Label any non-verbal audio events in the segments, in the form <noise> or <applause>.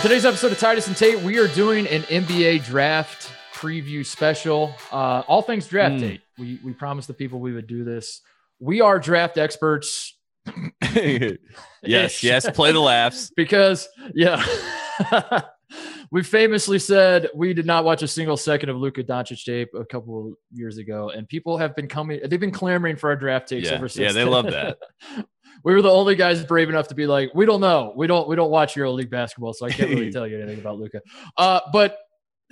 On today's episode of Titus and Tate, we are doing an NBA draft preview special. Uh, all things draft Mm. Tate. We we promised the people we would do this. We are draft experts <laughs> yes, yes. Play the laughs. <laughs> because yeah. <laughs> we famously said we did not watch a single second of Luka Doncic tape a couple years ago, and people have been coming. They've been clamoring for our draft takes Yeah, ever since. yeah, they love that. We were the only guys brave enough to be like, we don't know, we don't, we don't watch EuroLeague basketball, so I can't really <laughs> tell you anything about Luka. Uh, but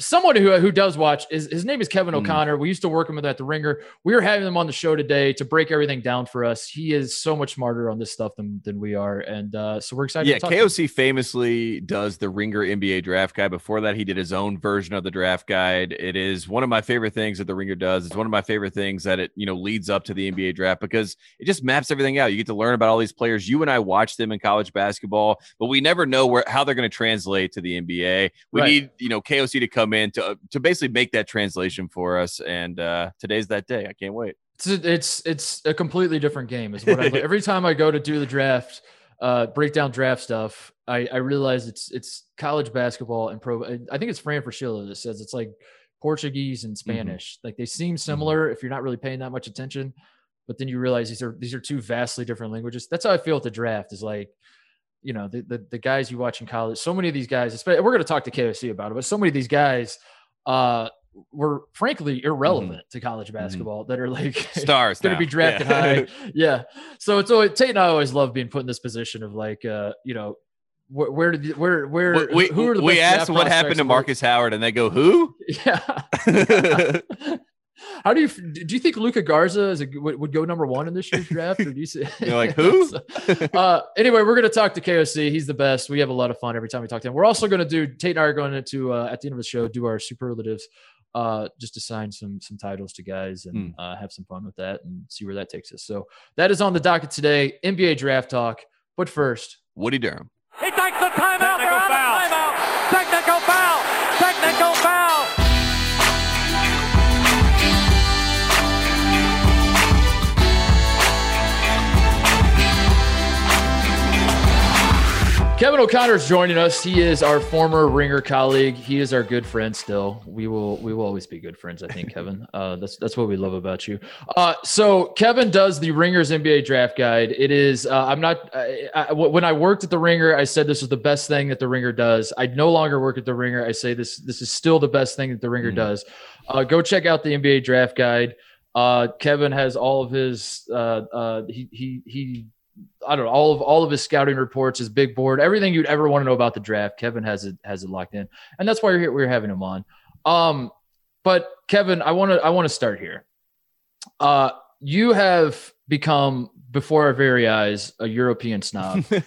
someone who who does watch is his name is Kevin Mm. O'Connor. We used to work him with at the Ringer. We are having him on the show today to break everything down for us. He is so much smarter on this stuff than than we are, and uh, so we're excited. Yeah, to talk to him. KOC famously does the Ringer NBA draft guide. Before that, he did his own version of the draft guide. It is one of my favorite things that the Ringer does. It's one of my favorite things that it you know leads up to the NBA draft because it just maps everything out. You get to learn about all these players. You and I watch them in college basketball, but we never know where how they're going to translate to the NBA. We Right. need you know KOC to come in to to basically make that translation for us. And uh, today's that day. I can't wait. It's it's it's a completely different game. Is what I <laughs> every time I go to do the draft, uh, break down draft stuff, I I realize it's it's college basketball and pro. I think it's Fran Fraschilla that says it's like Portuguese and Spanish. Like they seem similar if you're not really paying that much attention, but then you realize these are these are two vastly different languages. That's how I feel at the draft. Is like. You know the, the the guys you watch in college. So many of these guys, especially, we're going to talk to KOC about it, but so many of these guys, uh, were frankly irrelevant to college basketball that are like <laughs> Stars going to be drafted Yeah. high. <laughs> Yeah. So it's always Tate and I always love being put in this position of like, uh, you know, where, where did where where we we, who are the we asked what happened to Marcus Howard, and they go, "Who?" <laughs> Yeah. How do you do? You think Luka Garza is a, would, would go number one in this year's draft? Or do you see? <laughs> You're like, <laughs> who? <laughs> uh, anyway, we're going to talk to KOC. He's the best. We have a lot of fun every time we talk to him. We're also going to do Tate and I are going into uh, at the end of the show do our superlatives, uh, just assign some some titles to guys and uh, have some fun with that and see where that takes us. So that is on the docket today. NBA draft talk. But first, Woody Durham. He takes the timeout. They're out of timeout. Kevin O'Connor is joining us. He is our former Ringer colleague. He is our good friend still. We will we will always be good friends, I think, <laughs> Kevin. Uh, that's that's what we love about you. Uh, so Kevin does the Ringers NBA Draft Guide. It is uh, I'm not I, I, when I worked at the Ringer, I said this was the best thing that the Ringer does. I no longer work at the Ringer. I say this this is still the best thing that the Ringer Mhm. does. Uh, go check out the NBA Draft Guide. Uh, Kevin has all of his uh, uh, he he he I don't know all of all of his scouting reports, his big board, everything you'd ever want to know about the draft. Kevin has it has it locked in, and that's why you're here. We're having him on. Um, but Kevin, I want to I want to start here. Uh, you have become before our very eyes a European snob. <laughs> for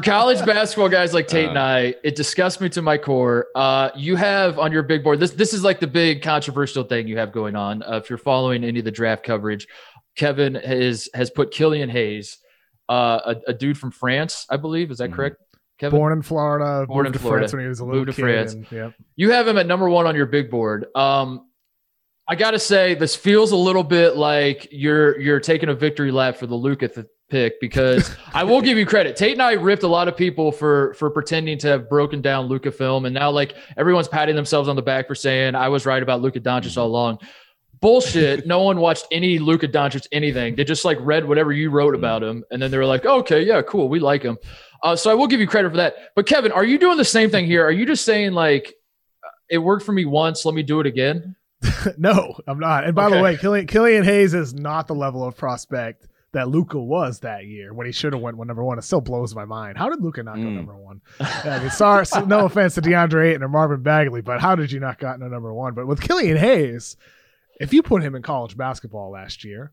college basketball guys like Tate and Uh. I, it disgusts me to my core. Uh, you have on your big board this. This is like the big controversial thing you have going on. Uh, if you're following any of the draft coverage, Kevin has has put Killian Hayes, uh, a, a dude from France, I believe. Is that Mhm. correct? Kevin, Born in Florida, Born in to France Florida, when he was a moved little to. France. and- yep. you have him at number one on your big board. Um, I gotta say, this feels a little bit like you're you're taking a victory lap for the Luka th- pick because <laughs> I will give you credit. Tate and I ripped a lot of people for for pretending to have broken down Luka film, and now like everyone's patting themselves on the back for saying I was right about Luka Doncic all along. Bullshit. no one watched any Luka Doncic anything. They just like read whatever you wrote about him, and then they were like, okay, yeah, cool, we like him. Uh, so I will give you credit for that. But Kevin, are you doing the same thing here? Are you just saying like it worked for me once, let me do it again? <laughs> no, I'm not. And by Okay. the way, Killian, Killian Hayes is not the level of prospect that Luka was that year when he should have went number one. It still blows my mind. How did Luka not go Mm. number one? I mean, sorry, so no <laughs> offense to DeAndre Ayton or Marvin Bagley, but how did you not to number one? But with Killian Hayes, if you put him in college basketball last year,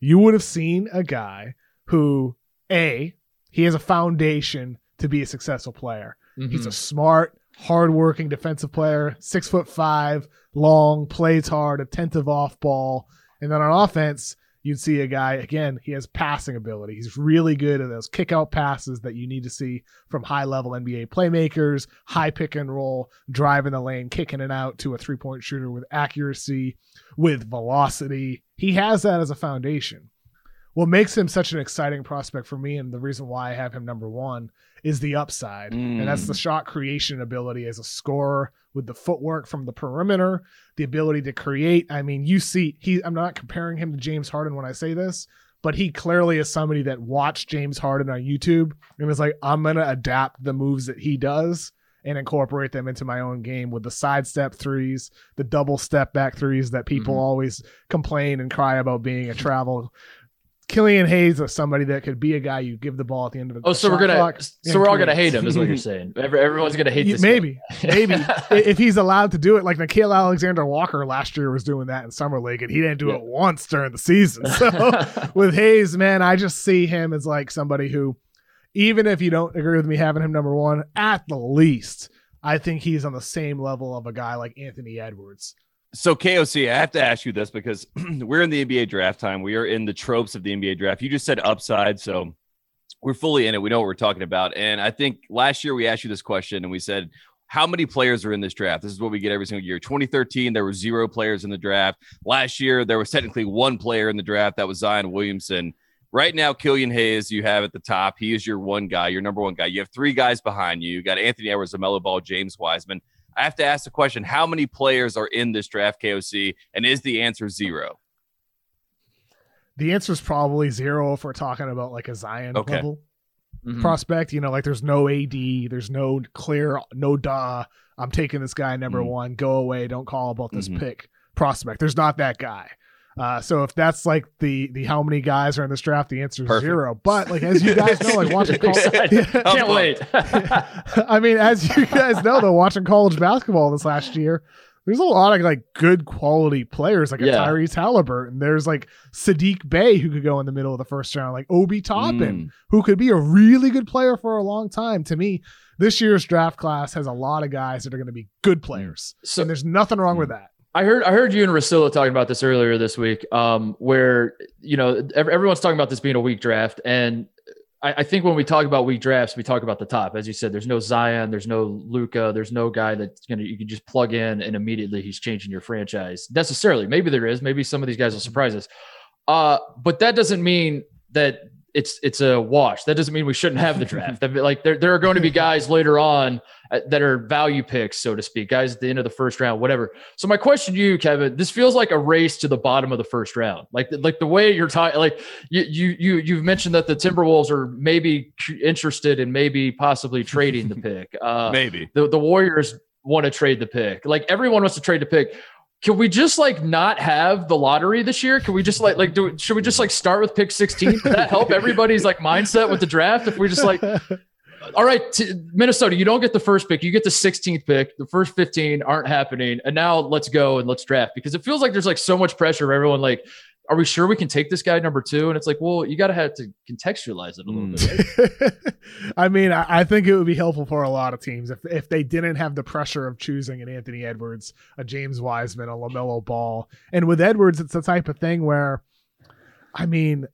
you would have seen a guy who, A, he has a foundation to be a successful player. He's Mhm. a smart, hardworking defensive player, six foot five, long, plays hard, attentive off ball. And then on offense, you'd see a guy, again, he has passing ability. He's really good at those kick out passes that you need to see from high level NBA playmakers, high pick and roll, driving the lane, kicking it out to a three point shooter with accuracy, with velocity. He has that as a foundation. what makes him such an exciting prospect for me, and the reason why I have him number one is the upside, and that's the Mm. shot creation ability as a scorer with the footwork from the perimeter, the ability to create. I mean, you see, he. I'm not comparing him to James Harden when I say this, but he clearly is somebody that watched James Harden on YouTube and was like, I'm gonna adapt the moves that he does and incorporate them into my own game with the sidestep threes, the double step back threes that people Mhm. always complain and cry about being a travel. Killian Hayes is somebody that could be a guy you give the ball at the end of the Oh, so we're gonna so we're all gonna hate him, is what you're <laughs> saying. Every, everyone's gonna hate this. maybe, maybe <laughs> if he's allowed to do it, like Nickeil Alexander Walker last year was doing that in summer league, and he didn't do Yeah. it once during the season. <laughs> So with Hayes, man, I just see him as like somebody who, even if you don't agree with me having him number one, at the least, I think he's on the same level of a guy like Anthony Edwards. So KOC, I have to ask you this because <clears throat> we're in the NBA draft time. We are in the tropes of the NBA draft. You just said upside, so we're fully in it. We know what we're talking about. And I think last year we asked you this question and we said, how many players are in this draft? This is what we get every single year. 2013, there were zero players in the draft. Last year, there was technically one player in the draft. That was Zion Williamson. Right now, Killian Hayes, you have at the top. He is your one guy, your number one guy. You have three guys behind you. You got Anthony Edwards, Amelo Ball, James Wiseman. I have to ask the question: How many players are in this draft, KOC? And is the answer zero? The answer is probably zero if we're talking about like a Zion Okay. level Mhm. prospect. You know, like there's no AD, there's no clear, no duh. I'm taking this guy number Mhm. one. Go away. Don't call about this Mhm. pick prospect. There's not that guy. Uh, so if that's like the the how many guys are in this draft, the answer is Perfect. zero. But like as you guys know, like watching college, Excited. I'm Can't wait. <laughs> I mean, as you guys know, though, watching college basketball this last year, there's a lot of like good quality players, like a Yeah. Tyrese Haliburton. There's like Sadiq Bey who could go in the middle of the first round, like Obi Toppin, Mm. who could be a really good player for a long time. To me, this year's draft class has a lot of guys that are going to be good players, so and there's nothing wrong with that. I heard I heard you and Russillo talking about this earlier this week, um, where you know everyone's talking about this being a weak draft, and I, I think when we talk about weak drafts, we talk about the top. As you said, there's no Zion, there's no Luka, there's no guy that's gonna you can just plug in and immediately he's changing your franchise necessarily. Maybe there is, maybe some of these guys will surprise us, uh, but that doesn't mean that it's it's a wash. That doesn't mean we shouldn't have the draft. Like there there are going to be guys <laughs> later on uh, that are value picks, so to speak, guys at the end of the first round, whatever. So my question to you, Kevin, this feels like a race to the bottom of the first round. Like like the way you're talking, like you you you you've mentioned that the Timberwolves are maybe interested in maybe possibly trading the <laughs> pick. Uh, Maybe. the the Warriors want to trade the pick. Like everyone wants to trade the pick. Can we just like not have the lottery this year? Can we just like like do should we just like start with pick 16? Does that help everybody's like mindset with the draft? If we just like <laughs> all right, t- Minnesota, you don't get the first pick. You get the 16th pick. The first 15 aren't happening. And now let's go and let's draft because it feels like there's like so much pressure. Everyone like, are we sure we can take this guy number two? And it's like, well, you got to have to contextualize it a little Mm. bit. Right? <laughs> I mean, I, I think it would be helpful for a lot of teams if if they didn't have the pressure of choosing an Anthony Edwards, a James Wiseman, a Lamelo Ball, and with Edwards, it's the type of thing where, I mean,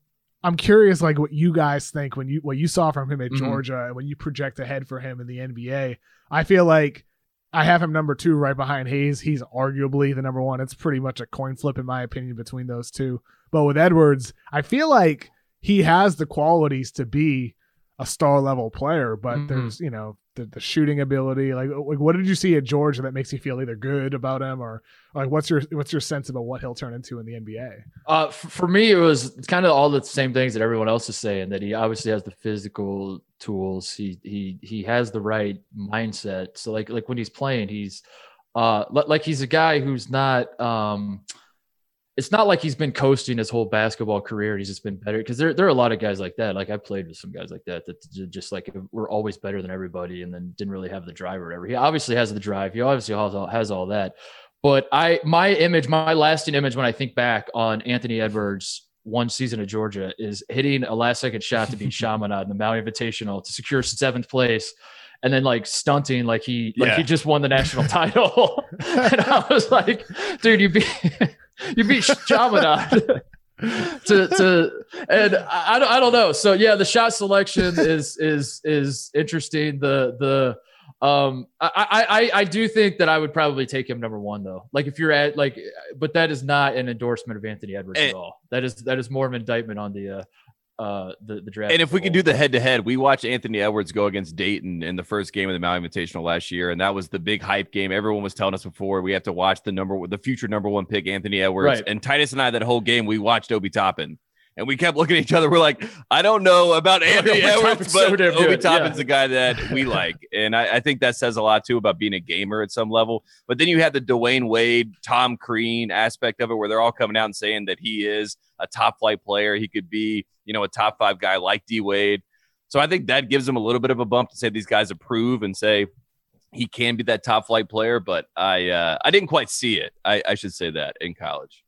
I'm curious, like what you guys think when you what you saw from him at Mhm. Georgia and when you project ahead for him in the NBA. I feel like I have him number two right behind Hayes. He's arguably the number one. It's pretty much a coin flip in my opinion between those two. But with Edwards, I feel like he has the qualities to be a star level player, but Mhm. there's you know the, the shooting ability. Like, like what did you see at Georgia that makes you feel either good about him or like what's your what's your sense about what he'll turn into in the NBA? Uh, f- for me, it was kind of all the same things that everyone else is saying. That he obviously has the physical tools. He he he has the right mindset. So like like when he's playing, he's uh like he's a guy who's not um. It's not like he's been coasting his whole basketball career. He's just been better because there, there are a lot of guys like that. Like I played with some guys like that that just like uh, were always better than everybody and then didn't really have the drive or whatever. He obviously has the drive. He obviously has all, has all that. But I, my image, my lasting image when I think back on Anthony Edwards one season at Georgia is hitting a last second shot to beat <laughs> Chaminade in the Maui Invitational to secure seventh place. And then like stunting, like he like Yeah. he just won the national <laughs> title, <laughs> and I was like, "Dude, you beat <laughs> you beat Chaminade." <laughs> to to and I, I don't I don't know. So yeah, the shot selection is is is interesting. The the Um, I, I, I, I do think that I would probably take him number one though. Like if you're at like, but that is not an endorsement of Anthony Edwards And- at all. That is that is more of an indictment on the uh, uh, the the draft. And if we as a could whole. do the head to head, we watched Anthony Edwards go against Dayton in the first game of the Maui Invitational last year, and that was the big hype game. Everyone was telling us before we have to watch the number, the future number one pick, Anthony Edwards. Right. And Titus and I, that whole game, we watched Obi Toppin, and we kept looking at each other. We're like, I don't know about <laughs> Anthony Obi Edwards, so but damn Obi Toppin's yeah. a guy that we <laughs> like, and I, I think that says a lot too about being a gamer at some level. But then you have the Dwyane Wade, Tom Crean aspect of it, where they're all coming out and saying that he is a top flight player. He could be, you know, a top five guy like D Wade. So I think that gives him a little bit of a bump to say these guys approve and say he can be that top flight player. But I, uh, I didn't quite see it. I, I should say that in college.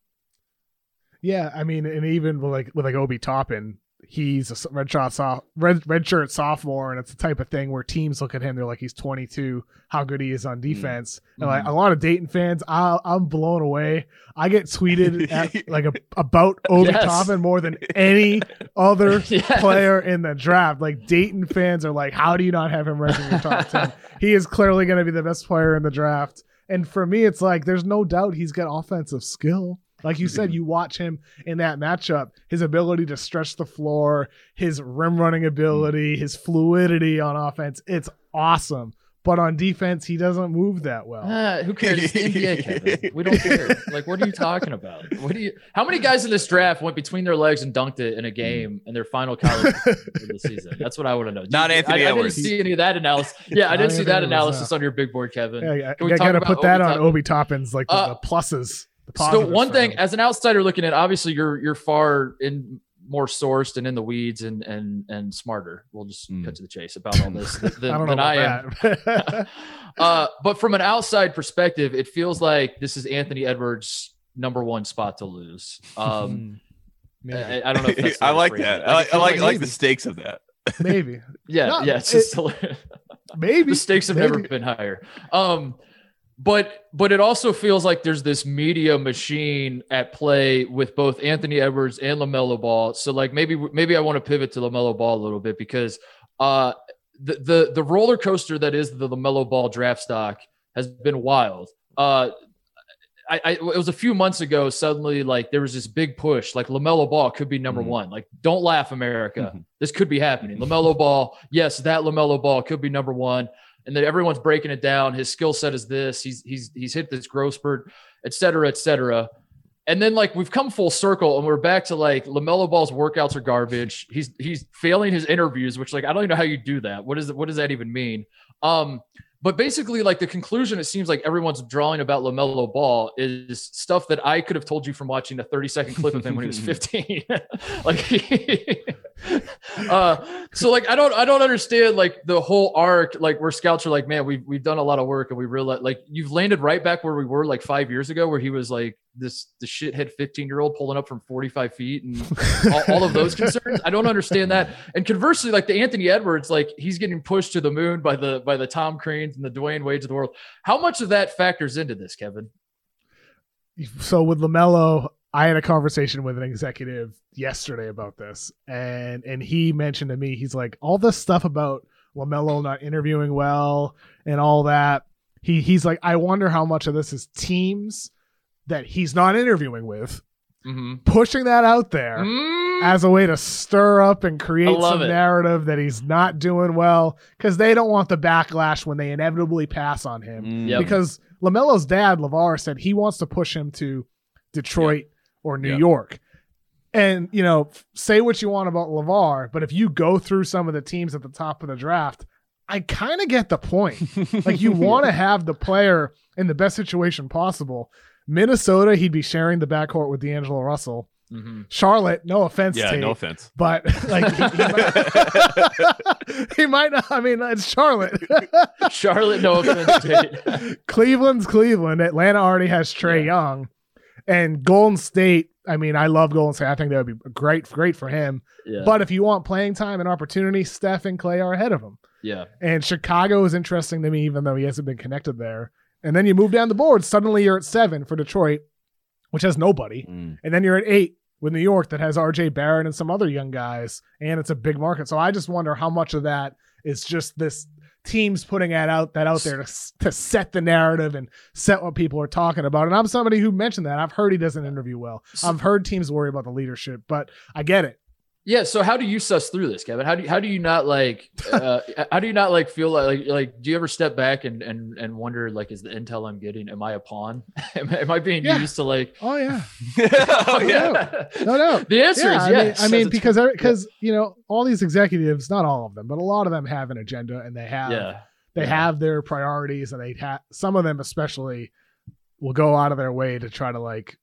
Yeah, I mean, and even with like with like Obi Toppin, he's a red shot soft red red shirt sophomore, and it's the type of thing where teams look at him, they're like, he's 22, how good he is on mm. defense. And mm-hmm. like a lot of Dayton fans, I, I'm blown away. I get tweeted <laughs> at like a, about Obi Yes. Toppin more than any other <laughs> Yes. player in the draft. Like Dayton fans are like, how do you not have him ranked in your top <laughs> 10? He is clearly going to be the best player in the draft. And for me, it's like, there's no doubt he's got offensive skill. Like you said, you watch him in that matchup, his ability to stretch the floor, his rim running ability, his fluidity on offense, it's awesome. But on defense, he doesn't move that well. Ah, who cares? It's the NBA, Kevin. We don't <laughs> care. Like, what are you talking about? What do you? How many guys in this draft went between their legs and dunked it in a game in their final college <laughs> of the season? That's what I want to know. Not You- Anthony I, I didn't see any of that analysis. Yeah, I didn't see that analysis on your big board, Kevin. Yeah, Can we I talk gotta about put that Obi on Toppin? Obi Toppin's like the, Uh, the pluses. The So one thing, him. as an outsider looking at, obviously you're you're far in more sourced and in the weeds and and and smarter. We'll just Mm. cut to the chase about all this th- I <laughs> than, than I am. <laughs> <laughs> uh, but from an outside perspective, it feels like this is Anthony Edwards' number one spot to lose. Um. I, I don't know if that's I like that. Like, I like, I like, like the stakes of that. maybe. yeah, No, yeah. It's it- just Maybe. the stakes have never been higher. Um, but but it also feels like there's this media machine at play with both Anthony Edwards and Lamelo Ball. So like maybe maybe I want to pivot to Lamelo Ball a little bit because uh the the the roller coaster that is the Lamelo Ball draft stock has been wild. Uh, I, I it was a few months ago. Suddenly, like there was this big push, like Lamelo Ball could be number Mhm. one. Like, don't laugh, America. Mhm. This could be happening. Lamelo Ball, yes, that Lamelo Ball could be number one. And then everyone's breaking it down. His skill set is this. He's he's he's hit this growth spurt, et cetera, et cetera. And then like we've come full circle and we're back to like Lamelo Ball's workouts are garbage. He's he's failing his interviews, which like I don't even know how you do that. What is what does that even mean? Um, but basically, like the conclusion, it seems like everyone's drawing about LaMelo Ball is stuff that I could have told you from watching a 30 second clip of him when he was <laughs> 15. <laughs> like, <laughs> uh, so like I don't I don't understand like the whole arc, like where scouts are like, man, we've we've done a lot of work and we realize like you've landed right back where we were like five years ago, where he was like this the shithead 15 year old pulling up from 45 feet and <laughs> all, all of those concerns. I don't understand that. And conversely, like the Anthony Edwards, like he's getting pushed to the moon by the by the Tom Creans and the Dwyane Wades of the world. How much of that factors into this, Kevin? so with Lamelo, I had a conversation with an executive yesterday about this, and and he mentioned to me, he's like, all this stuff about Lamelo not interviewing well and all that. He he's like, I wonder how much of this is teams that he's not interviewing with Mm-hmm. pushing that out there as a way to stir up and create some it. narrative that he's not doing well because they don't want the backlash when they inevitably pass on him Mm. Yep. because Lamelo's dad, LaVar, said he wants to push him to Detroit or New Yeah. York. And, you know, say what you want about LaVar, but if you go through some of the teams at the top of the draft, I kind of get the point. <laughs> like, you want to have the player in the best situation possible. Minnesota, he'd be sharing the backcourt with D'Angelo Russell. Mm-hmm. Charlotte, no offense, Yeah, Tate, no offense. but <laughs> like he, he might, <laughs> he might not. I mean, it's Charlotte. <laughs> Charlotte, no offense. Tate. Cleveland's Cleveland. Atlanta already has Trae Young, and Golden State. I mean, I love Golden State. I think that would be great, great for him. Yeah, But if you want playing time and opportunity, Steph and Clay are ahead of him. yeah, And Chicago is interesting to me, even though he hasn't been connected there. And then you move down the board. Suddenly you're at seven for Detroit, which has nobody. Mm. And then you're at eight with New York that has RJ Barrett and some other young guys. And it's a big market. So I just wonder how much of that is just this teams putting that out that out there to, to set the narrative and set what people are talking about. And I'm somebody who mentioned that. I've heard he doesn't interview well. I've heard teams worry about the leadership, but I get it. Yeah. So how do you suss through this, Kevin? How do you, how do you not like uh, <laughs> how do you not like feel like, like like do you ever step back and and and wonder like is the intel I'm getting am I a pawn? <laughs> am, am I being Yeah. used to like? Oh yeah, <laughs> oh, yeah. no, no. The answer Yeah, is I mean, I mean because because you know all these executives, not all of them, but a lot of them have an agenda and they have yeah. they yeah. have their priorities and they have some of them especially will go out of their way to try to like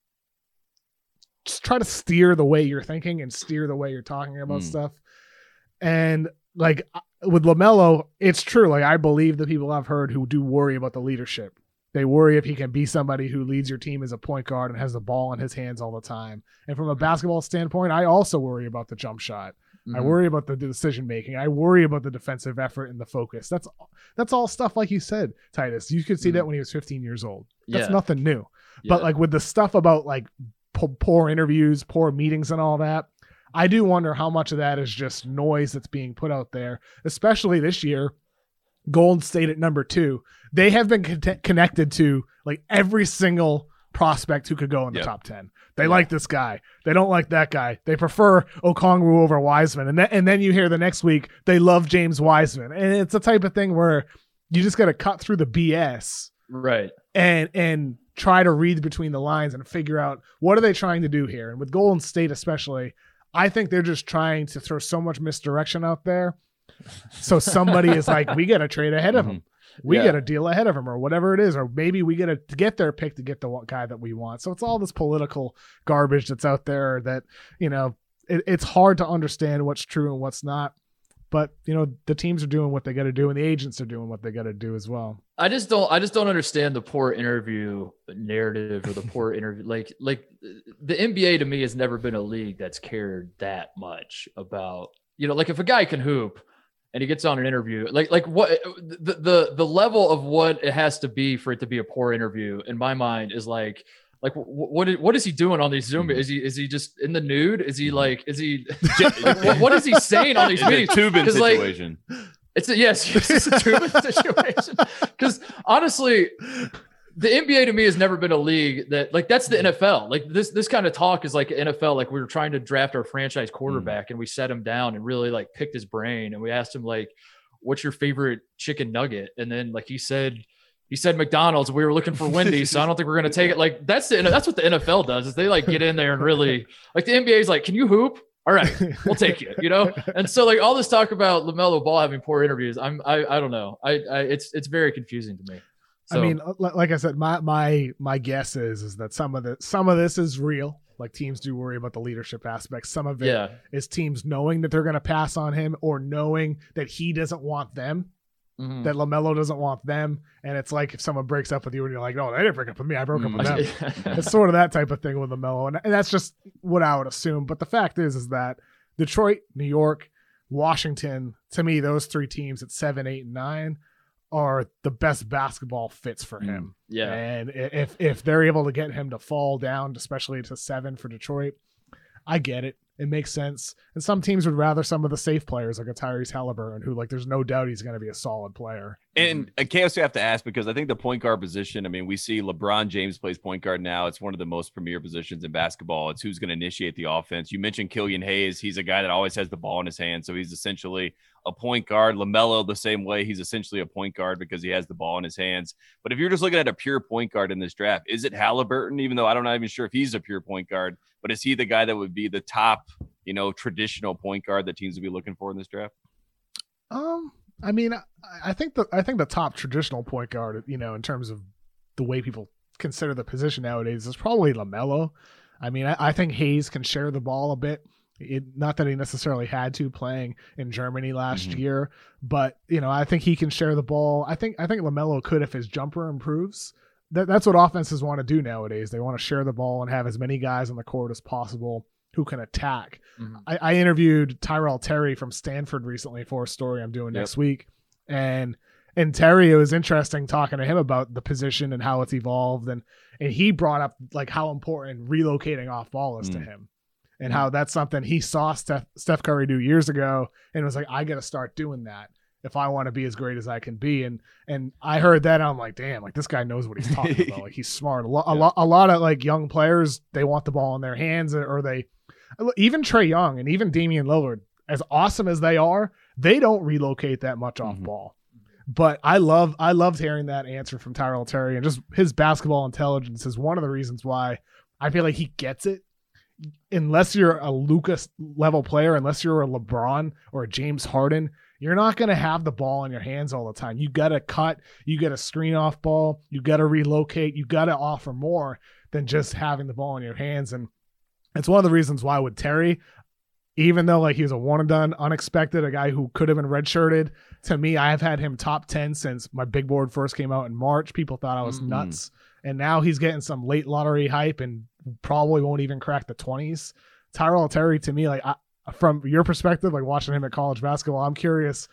just try to steer the way you're thinking and steer the way you're talking about Mm. stuff and like with lamelo it's true like i believe the people i've heard who do worry about the leadership they worry if he can be somebody who leads your team as a point guard and has the ball in his hands all the time and from a basketball standpoint i also worry about the jump shot I Mhm. worry about the decision making. I worry about the defensive effort and the focus. That's that's all stuff like you said, Titus. You could see that when he was 15 years old. That's Yeah. nothing new. But like with the stuff about like po- poor interviews, poor meetings, and all that, I do wonder how much of that is just noise that's being put out there, especially this year. Golden State at number two, they have been con- connected to like every single prospect who could go in the Yep. top 10. They like this guy. They don't like that guy. They prefer Okongwu over Wiseman. And, then and then you hear the next week they love James Wiseman. And it's the type of thing where you just got to cut through the BS right. and and try to read between the lines and figure out what are they trying to do here. And with Golden State especially, I think they're just trying to throw so much misdirection out there. So somebody is like, we got to trade ahead of <laughs> mm-hmm. him. We Yeah. get a deal ahead of him, or whatever it is, or maybe we get a, to get their pick to get the guy that we want. So it's all this political garbage that's out there that you know it, it's hard to understand what's true and what's not. But you know the teams are doing what they got to do, and the agents are doing what they got to do as well. I just don't I just don't understand the poor interview narrative or the poor <laughs> interview like like the NBA to me has never been a league that's cared that much about you know like if a guy can hoop and he gets on an interview like like what the the the level of what it has to be for it to be a poor interview in my mind is like like wh- what is, what is he doing on these Zoom? Mhm. Is he is he just in the nude? Is he Mhm. like is he <laughs> what, what is he saying on these It's meetings? Toobin like, situation. It's a yes, <laughs> it's a two <laughs> situation. Because honestly, the NBA to me has never been a league that like that's the NFL. Like this this kind of talk is like NFL. Like we were trying to draft our franchise quarterback and we set him down and really like picked his brain and we asked him like, "What's your favorite chicken nugget?" And then like he said. He said McDonald's. We were looking for Wendy's, so I don't think we're gonna take it. Like that's the that's what the NFL does. Is they like get in there and really like the NBA is like, can you hoop? All right, we'll take you. You know, and so like all this talk about Lamelo Ball having poor interviews, I'm I I don't know. I, I it's it's very confusing to me. So, I mean, like I said, my my my guess is is that some of the some of this is real. Like teams do worry about the leadership aspect. Some of it is yeah, teams knowing that they're going to pass on him or knowing that he doesn't want them, Mhm. that Lamelo doesn't want them, and it's like if someone breaks up with you and you're like, "No, they didn't break up with me. I broke up with them." <laughs> it's sort of that type of thing with Lamelo, and, and that's just what I would assume. But the fact is, is that Detroit, New York, Washington, to me, those three teams at seven, eight, and nine are the best basketball fits for him. yeah, And if if they're able to get him to fall down, especially to seven for Detroit, I get it. It makes sense. And some teams would rather some of the safe players like a Tyrese Haliburton, who like there's no doubt he's going to be a solid player. And uh, I can't have to ask because I think the point guard position, I mean, we see LeBron James plays point guard now. It's one of the most premier positions in basketball. It's who's going to initiate the offense. You mentioned Killian Hayes. He's a guy that always has the ball in his hand. So he's essentially a point guard. LaMelo, the same way. He's essentially a point guard because he has the ball in his hands. But if you're just looking at a pure point guard in this draft, is it Haliburton? Even though I'm not even sure if he's a pure point guard, but is he the guy that would be the top, you know, traditional point guard that teams would be looking for in this draft? Um, I mean, I, I think the I think the top traditional point guard, you know, in terms of the way people consider the position nowadays, is probably Lamelo. I mean, I, I think Hayes can share the ball a bit. It, not that he necessarily had to playing in Germany last Mhm. year, but you know, I think he can share the ball. I think I think Lamelo could if his jumper improves. That, that's what offenses want to do nowadays. They want to share the ball and have as many guys on the court as possible who can attack. Mhm. I, I interviewed Tyrell Terry from Stanford recently for a story I'm doing Yep. next week, and and Terry it was interesting talking to him about the position and how it's evolved, and and he brought up like how important relocating off ball is to Mm. him, and how that's something he saw Steph Steph Curry do years ago, and was like I got to start doing that, if I want to be as great as I can be. And and I heard that I'm like, damn, like this guy knows what he's talking <laughs> about. Like he's smart. A, lo- a, lot, a lot of like young players, they want the ball in their hands, or they even Trae Young and even Damian Lillard, as awesome as they are, they don't relocate that much off Mhm. ball. But I love I loved hearing that answer from Tyrell Terry and just his basketball intelligence is one of the reasons why I feel like he gets it. Unless you're a Luka's level player, unless you're a LeBron or a James Harden, you're not going to have the ball in your hands all the time. You got to cut, you got to screen off ball, you got to relocate, you got to offer more than just having the ball in your hands. And it's one of the reasons why with Terry, even though like he was a one and done, unexpected, a guy who could have been redshirted, to me, I have had him top 10 since my big board first came out in March. People thought I was Mhm. nuts. And now he's getting some late lottery hype and probably won't even crack the 20s. Tyrell Terry, to me, like I, from your perspective, like watching him at college basketball, I'm curious.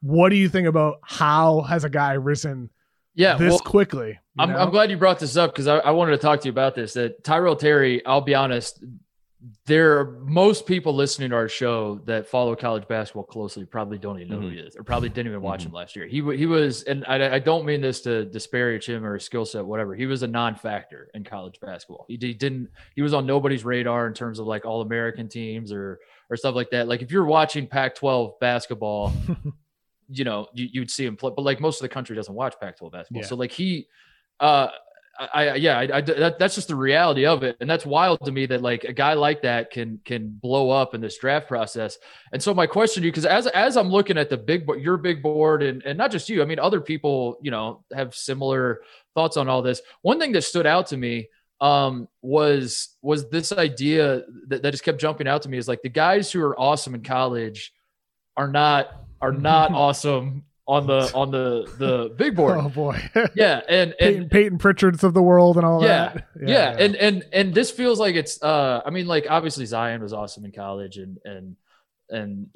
What do you think about how has a guy risen Yeah, this well, quickly? I'm. I'm glad you brought this up because I, I wanted to talk to you about this. That Tyrell Terry, I'll be honest, there are most people listening to our show that follow college basketball closely probably don't even know who he is, or probably didn't even watch him last year. He he was, and I, I don't mean this to disparage him or his skill set, whatever. He was a non-factor in college basketball. He, he didn't. He was on nobody's radar in terms of like all American teams or or stuff like that. Like if you're watching Pac-12 basketball, <laughs> you know, you, you'd see him play, but like most of the country doesn't watch Pac-12 basketball. Yeah. So like he, uh, I, I yeah, I, I- that, that's just the reality of it, and that's wild to me that like a guy like that can can blow up in this draft process. And so my question to you, because as as I'm looking at the big board, your big board, and and not just you, I mean other people, you know, have similar thoughts on all this. One thing that stood out to me um was was this idea that, that just kept jumping out to me is like the guys who are awesome in college are not are not <laughs> awesome on the on the the big <laughs> board Oh boy, yeah and <laughs> Peyton, and Peyton Pritchards of the world and all Yeah, that. yeah, yeah, and and and this feels like it's uh i mean like obviously zion was awesome in college and and and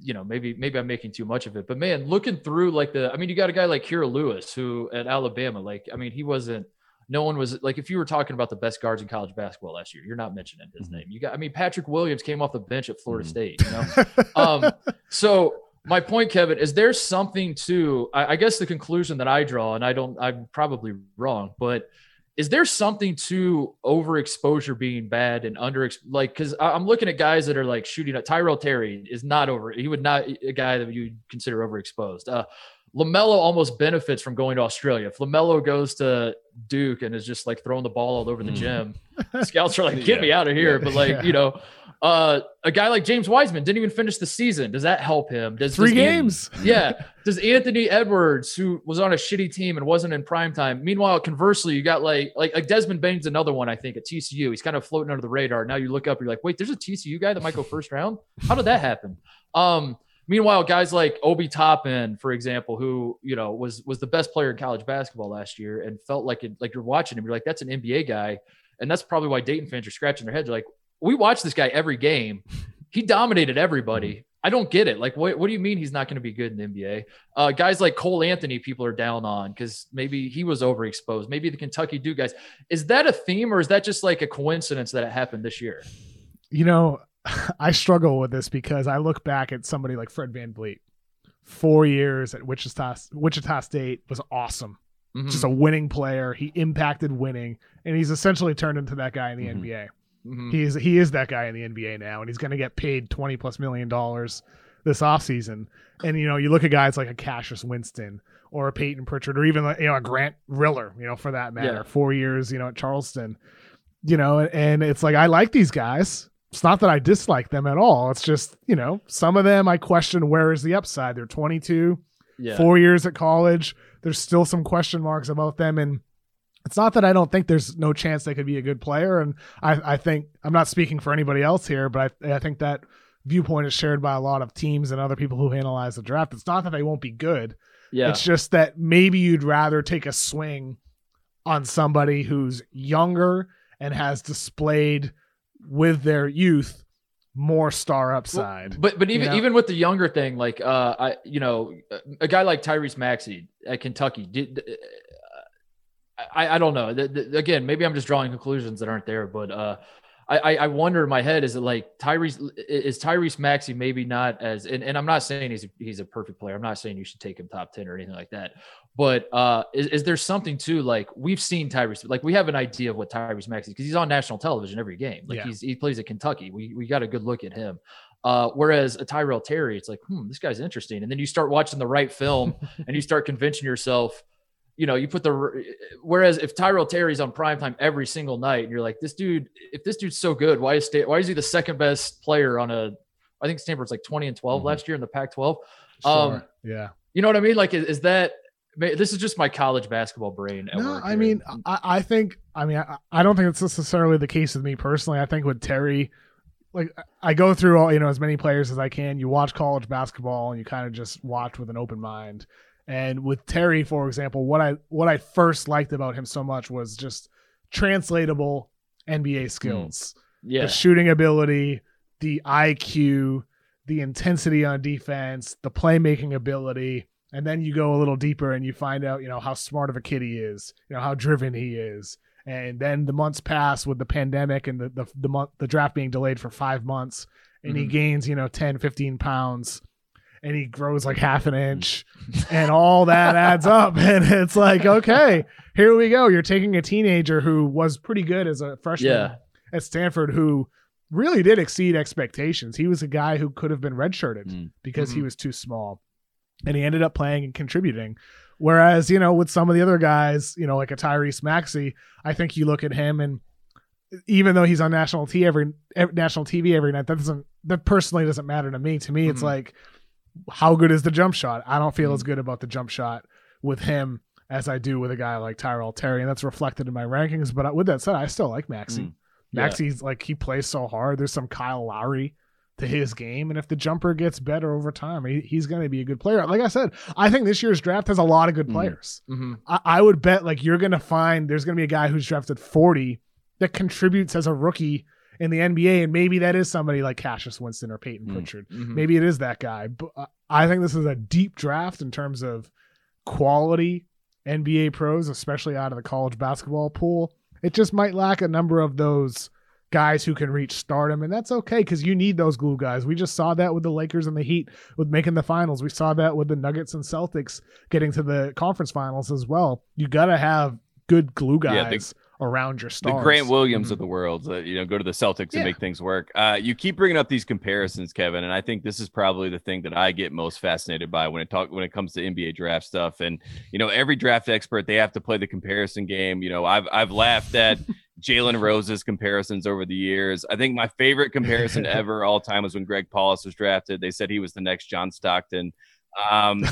you know maybe maybe i'm making too much of it but man looking through like the i mean you got a guy like Kira lewis who at alabama like i mean he wasn't no one was like if you were talking about the best guards in college basketball last year you're not mentioning his Mhm. name you got i mean patrick williams came off the bench at florida Mhm. state you know <laughs> um, so my point, Kevin, is there something to I, I guess the conclusion that I draw, and I don't I'm probably wrong, but is there something to overexposure being bad and under like because I'm looking at guys that are like shooting at Tyrell Terry is not over he would not a guy that you'd consider overexposed. Uh Lamelo almost benefits from going to Australia. If Lamelo goes to Duke and is just like throwing the ball all over the Mm. gym, <laughs> scouts are like, "Get Yeah. me out of here!" Yeah. But like, Yeah. you know, uh, a guy like James Wiseman didn't even finish the season. Does that help him? Does Three does games. <laughs> yeah. Does Anthony Edwards, who was on a shitty team and wasn't in prime time, meanwhile, conversely, you got like like like Desmond Bane's another one, I think, at TCU. He's kind of floating under the radar. Now you look up, you're like, wait, there's a TCU guy that might go first round. How did that happen? Um, meanwhile, guys like Obi Toppin, for example, who you know was was the best player in college basketball last year, and felt like it, like you're watching him, you're like, that's an NBA guy, and that's probably why Dayton fans are scratching their heads. They're like, we watch this guy every game. He dominated everybody. I don't get it. Like, what, what do you mean he's not going to be good in the NBA? Uh, guys like Cole Anthony, people are down on because maybe he was overexposed. Maybe the Kentucky Duke guys. Is that a theme or is that just like a coincidence that it happened this year? You know, <laughs> I struggle with this because I look back at somebody like Fred VanVleet. Four years at Wichita, Wichita State was awesome. Mhm. Just a winning player. He impacted winning, and he's essentially turned into that guy in the Mhm. NBA. Mhm. He is he is that guy in the NBA now, and he's going to get paid twenty plus million dollars this offseason. And you know, you look at guys like a Cassius Winston or a Peyton Pritchard, or even like, you know a Grant Riller, you know, for that matter, Yeah. four years, you know, at Charleston. You know, and it's like I like these guys. It's not that I dislike them at all. It's just you know, some of them I question where is the upside. They're twenty two Yeah. four years at college. There's still some question marks about them. And it's not that I don't think there's no chance they could be a good player. And I, I think I'm not speaking for anybody else here, but I, I think that viewpoint is shared by a lot of teams and other people who analyze the draft. It's not that they won't be good. yeah. It's just that maybe you'd rather take a swing on somebody who's younger and has displayed with their youth more star upside. But but even You know? even with the younger thing, like uh, I you know a guy like Tyrese Maxey at Kentucky did. I, I don't know. The- the- again, maybe I'm just drawing conclusions that aren't there, but uh, I, I wonder in my head is it like Tyrese is Tyrese Maxey maybe not as and, and I'm not saying he's a, he's a perfect player. I'm not saying you should take him top ten or anything like that. But uh, is, is there something too like we've seen Tyrese like we have an idea of what Tyrese Maxey because he's on national television every game. Like Yeah. he's he plays at Kentucky. We we got a good look at him. Uh, whereas a Tyrell Terry, it's like, hmm, this guy's interesting. And then you start watching the right film <laughs> and you start convincing yourself, you know, you put the whereas if Tyrell Terry's on primetime every single night, and you're like, this dude, if this dude's so good, why is state why is he the second best player on a I think Stanford's like 20 and 12 Mhm. last year in the Pac-12. Sure. Um, yeah. You know what I mean? Like, is, is that this is just my college basketball brain? at No, I mean, I, I think, I mean, I, I don't think it's necessarily the case with me personally. I think with Terry, like I go through all, you know, as many players as I can. You watch college basketball and you kind of just watch with an open mind. And with Terry, for example, what I what I first liked about him so much was just translatable NBA skills, yeah, the shooting ability, the IQ, the intensity on defense, the playmaking ability, and then you go a little deeper and you find out, you know, how smart of a kid he is, you know, how driven he is. And then the months pass with the pandemic and the the the, month, the draft being delayed for 5 months and he Mhm. gains, you know, 10, 15 pounds and he grows like half an inch and all that adds up <laughs> and it's like, okay, here we go. You're taking a teenager who was pretty good as a freshman yeah, at Stanford who really did exceed expectations. He was a guy who could have been redshirted Mm. because he Mhm. was too small. And he ended up playing and contributing. Whereas, you know, with some of the other guys, you know, like a Tyrese Maxey, I think you look at him and even though he's on national T every, ev national TV every night, that doesn't that personally doesn't matter to me. To me, it's Mhm. like how good is the jump shot? I don't feel as Mhm. good about the jump shot with him as I do with a guy like Tyrell Terry, and that's reflected in my rankings. But with that said, I still like Maxey. Mm. Yeah. Like he plays so hard. There's some Kyle Lowry to his game, and if the jumper gets better over time, he, he's going to be a good player. Like I said, I think this year's draft has a lot of good Mm. players. hmm I, I would bet like you're going to find there's going to be a guy who's drafted 40 that contributes as a rookie in the NBA, and maybe that is somebody like Cassius Winston or Peyton Mm. Pritchard. hmm Maybe it is that guy. But I think this is a deep draft in terms of quality NBA pros, especially out of the college basketball pool. It just might lack a number of those guys who can reach stardom, and that's okay because you need those glue guys. We just saw that with the Lakers and the Heat with making the finals. We saw that with the Nuggets and Celtics getting to the conference finals as well. You got to have good glue Yeah, guys the- around your stars. the. Grant Williams Mhm. of the world that you know go to the Celtics Yeah. and make things work. Uh, you keep bringing up these comparisons, Kevin, and I think this is probably the thing that I get most fascinated by when it talk when it comes to NBA draft stuff. And you know, every draft expert they have to play the comparison game. You know, I've I've laughed at <laughs> Jalen Rose's comparisons over the years. I think my favorite comparison <laughs> ever all time was when Greg Paulus was drafted. They said he was the next John Stockton. Um,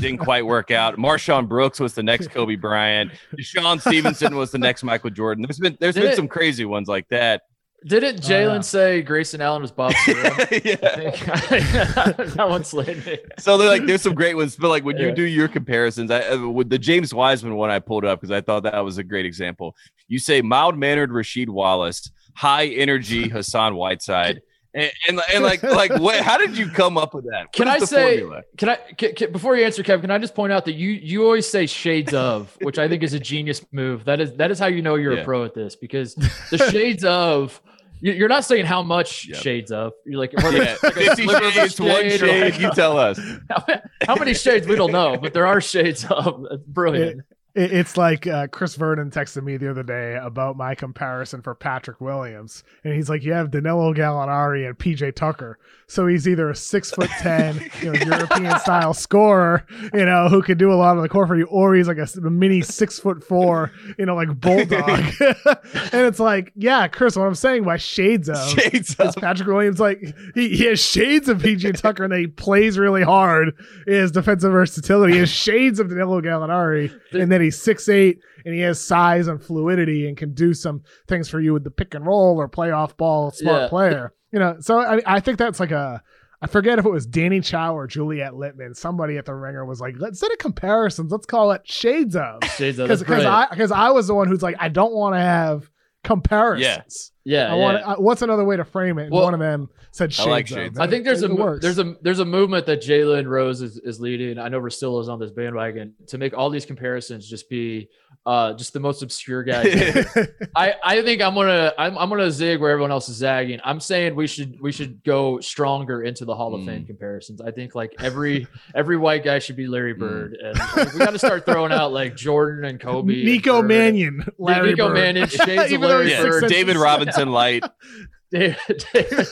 didn't quite work out. MarShon Brooks was the next Kobe Bryant. DeShawn Stevenson was the next Michael Jordan. There's been there's Did been it- some crazy ones like that. Didn't Oh, Jalen yeah. say Grayson Allen was Bob? <laughs> Cyril? yeah. <laughs> That one slayed me. So they're like there's some great ones, but like when you do your comparisons, I uh, with the James Wiseman one I pulled up because I thought that was a great example. You say mild mannered Rasheed Wallace, high energy Hassan Whiteside. And, and, and like like what how did you come up with that? What Can I say- formula? Can I can, can- before you answer, Kev? Can I just point out that you you always say shades of, <laughs> which I think is a genius move. That is that is how you know you're Yeah. a pro at this because <laughs> the shades of. you- You're not saying how much Yep. shades of. You're like, Yeah, like 50 sliver of a shades, one shade or shade. like- You tell us. <laughs> how many shades we don't know, but there are shades of. It's brilliant. It- It's like uh, Chris Vernon texted me the other day about my comparison for Patrick Williams, and he's like, "You have Danilo Gallinari and PJ Tucker, so he's either a six foot ten, <laughs> you know, European style scorer, you know, who can do a lot of the core for you, or he's like a mini six foot four, you know, like bulldog." <laughs> <laughs> and it's like, yeah, Chris, what I'm saying by shades of Shades is Patrick Williams like he, he has shades of PJ Tucker and he plays really hard. His defensive versatility. Has shades of Danilo Gallinari, and then he's six eight and he has size and fluidity and can do some things for you with the pick and roll or play off ball. Smart Yeah. player. You know, so I, I think that's like a. I forget if it was Danny Chau or Juliet Litman. Somebody at the Ringer was like, "Let's instead of comparisons, let's call it shades of." Shades of. Because I because I was the one who's like, I don't want to have comparisons. Yeah, I yeah. want. I, what's another way to frame it? And Well, one of them said shades. I like shades. I think there's It a mo- works. there's a there's a movement that Jalen Rose is, is leading. I know Russillo's on this bandwagon to make all these comparisons just be uh just the most obscure guys. <laughs> I, I think I'm gonna I'm, I'm gonna zig where everyone else is zagging. I'm saying we should we should go stronger into the Hall of Fame Mm. comparisons. I think like every every white guy should be Larry Mm. Bird, and like, we got to start throwing out like Jordan and Kobe, and Nico Bird. Mannion, Larry Nico Bird. Mannion, <laughs> shades of Even Larry he's Yeah, Bird. David <laughs> Robinson light. <laughs> David, David-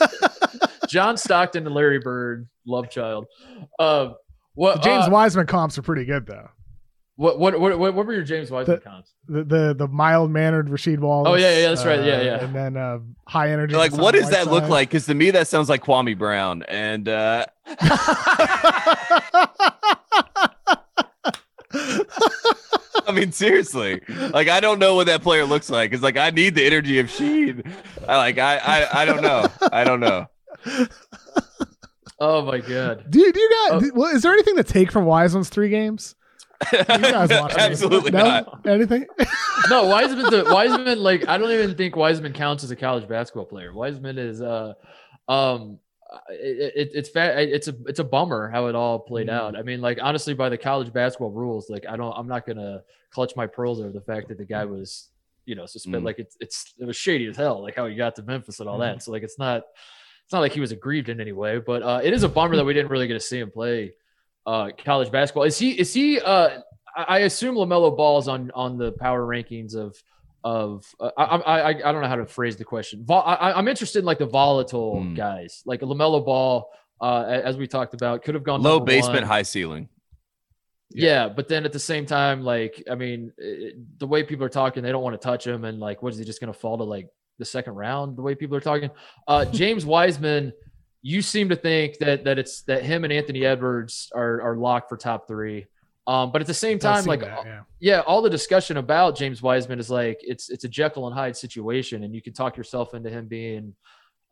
John Stockton and Larry Bird, love child. Um, what The James uh, Wiseman comps are pretty good though. what, what what what what were your James Wiseman The- comps? The the, the mild mannered Rasheed Wallace. Oh, yeah, yeah, that's right. Yeah, uh, yeah. And then uh, high energy. Like, what does that look like? Because to me, that sounds like Kwame Brown. And uh, <laughs> <laughs> I mean, seriously, like I don't know what that player looks like. It's like I need the energy of Sheen. I like I I, I don't know. I don't know. Oh my god. do you, do you Oh. guys? well, is there anything to take from Wiseman's three games? You guys <laughs> watch. Absolutely No? not. Anything? No, Wiseman's the Wiseman. Like I don't even think Wiseman counts as a college basketball player. Wiseman is uh, um, it, it, it's it's a it's a bummer how it all played Mm. out. I mean, like honestly, by the college basketball rules, like I don't, I'm not gonna clutch my pearls over the fact that the guy was, you know, suspended. Mm. Like it's it's it was shady as hell, like how he got to Memphis and all that. So like it's not it's not like he was aggrieved in any way, but uh, it is a bummer that we didn't really get to see him play uh, college basketball. Is he? Is he? Uh, I I assume Lamelo Ball's on on the power rankings of of. Uh, I, I I don't know how to phrase the question. Vol- I, I'm interested in like the volatile Hmm. guys, like Lamelo Ball. Uh, as we talked about, could have gone Low basement, one. high ceiling. Yeah. but then at the same time, like I mean, it, the way people are talking, they don't want to touch him, and like, what is he just going to fall to like the second round? The way people are talking, uh, <laughs> James Wiseman, you seem to think that that it's that him and Anthony Edwards are are locked for top three. Um, but at the same time, like that, yeah. yeah, all the discussion about James Wiseman is like it's it's a Jekyll and Hyde situation, and you can talk yourself into him being,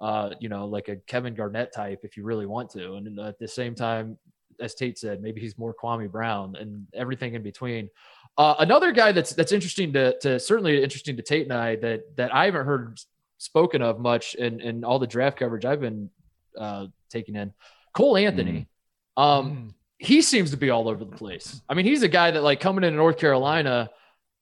uh, you know, like a Kevin Garnett type if you really want to, and at the same time, as Tate said, maybe he's more Kwame Brown and everything in between. Uh, another guy that's that's interesting to to certainly interesting to Tate and I that that I haven't heard spoken of much in in all the draft coverage I've been uh, taking in, Cole Anthony. Um, Mm. He seems to be all over the place. I mean, he's a guy that like coming into North Carolina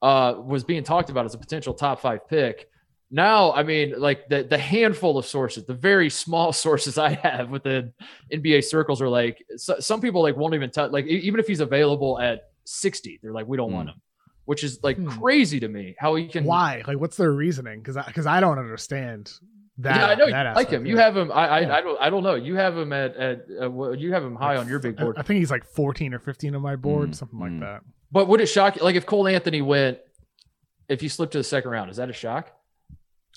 uh, was being talked about as a potential top five pick. Now, I mean, like the the handful of sources, the very small <laughs> sources I have within NBA circles are like so, some people like won't even touch like even if he's available at sixty, they're like we don't want him, which is like Hmm. crazy to me. How he can Why? Like, what's their reasoning? Because because I, don't understand that. yeah, I know you that like aspect, him. You have him. I I, Yeah. I don't I don't know. You have him at at uh, you have him high on your big board. I think he's like 14 or 15 on my board, Mm, something like mm. that. But would it shock you? Like if Cole Anthony went, if he slipped to the second round, is that a shock?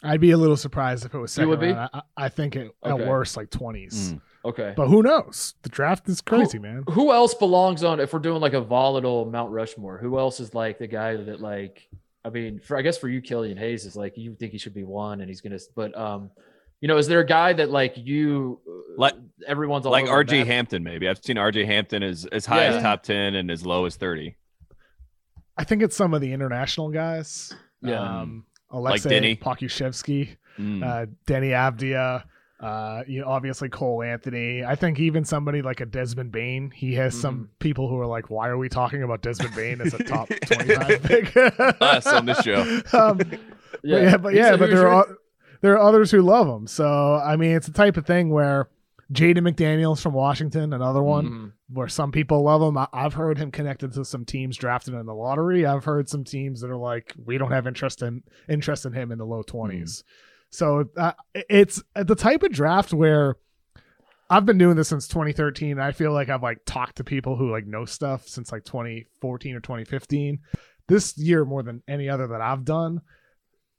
I'd be a little surprised if it was You second would be? I, I think it, Okay. at worst like 20s. Mm. Okay. But who knows? The draft is crazy, man. Who else belongs on if we're doing like a volatile Mount Rushmore? Who else is like the guy that like I mean, for I guess for you, Killian Hayes is like you think he should be one and he's gonna but um you know, is there a guy that like you Like- everyone's all Like over RJ Hampton, maybe. I've seen RJ Hampton as as high Yeah. as top ten and as low as thirty. I think it's some of the international guys. Yeah. Um, Alexei Denny. Pokusevski, Mm. uh, Deni Avdija, uh, you know, obviously Cole Anthony. I think even somebody like a Desmond Bane. He has Mm-hmm. some people who are like, "Why are we talking about Desmond Bane as a top <laughs> twenty-five pick?" <laughs> Us on this show. <laughs> um, but yeah, but yeah, but there are there are others who love him. So I mean, it's the type of thing where Jaden McDaniels from Washington, another one Mhm. where some people love him. I, I've heard him connected to some teams drafted in the lottery. I've heard some teams that are like, we don't have interest in interest in him in the low twenties. So uh, it's the type of draft where I've been doing this since 2013. And I feel like I've like talked to people who like know stuff since like 2014 or 2015. This year, more than any other that I've done,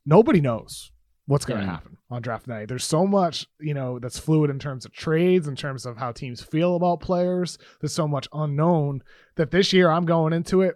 nobody knows what's going to Mm. happen on draft night. There's so much, you know, that's fluid in terms of trades, in terms of how teams feel about players. There's so much unknown that this year I'm going into it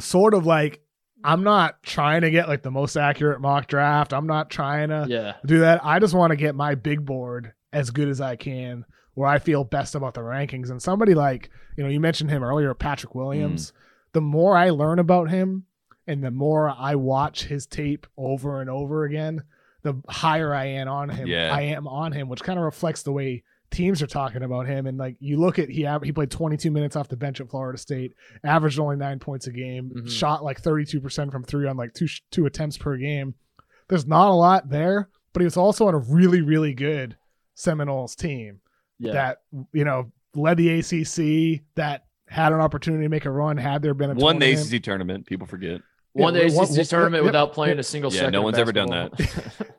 sort of like I'm not trying to get like the most accurate mock draft. I'm not trying to Yeah. do that. I just want to get my big board as good as I can where I feel best about the rankings. And somebody like, you know, you mentioned him earlier, Patrick Williams. Mm. The more I learn about him and the more I watch his tape over and over again, the higher I am on him, Yeah. I am on him, which kind of reflects the way teams are talking about him. And like you look at he av- he played 22 minutes off the bench at Florida State, averaged only nine points a game, Mhm. shot like 32 percent from three on like two sh- two attempts per game. There's not a lot there, but he was also on a really really good Seminoles team Yeah. that you know led the ACC that had an opportunity to make a run. Had there been a Won the. ACC tournament. People forget. Won the ACC what- what- tournament yep, without playing yep. a single Yeah, second. no of one's ever done basketball. <laughs>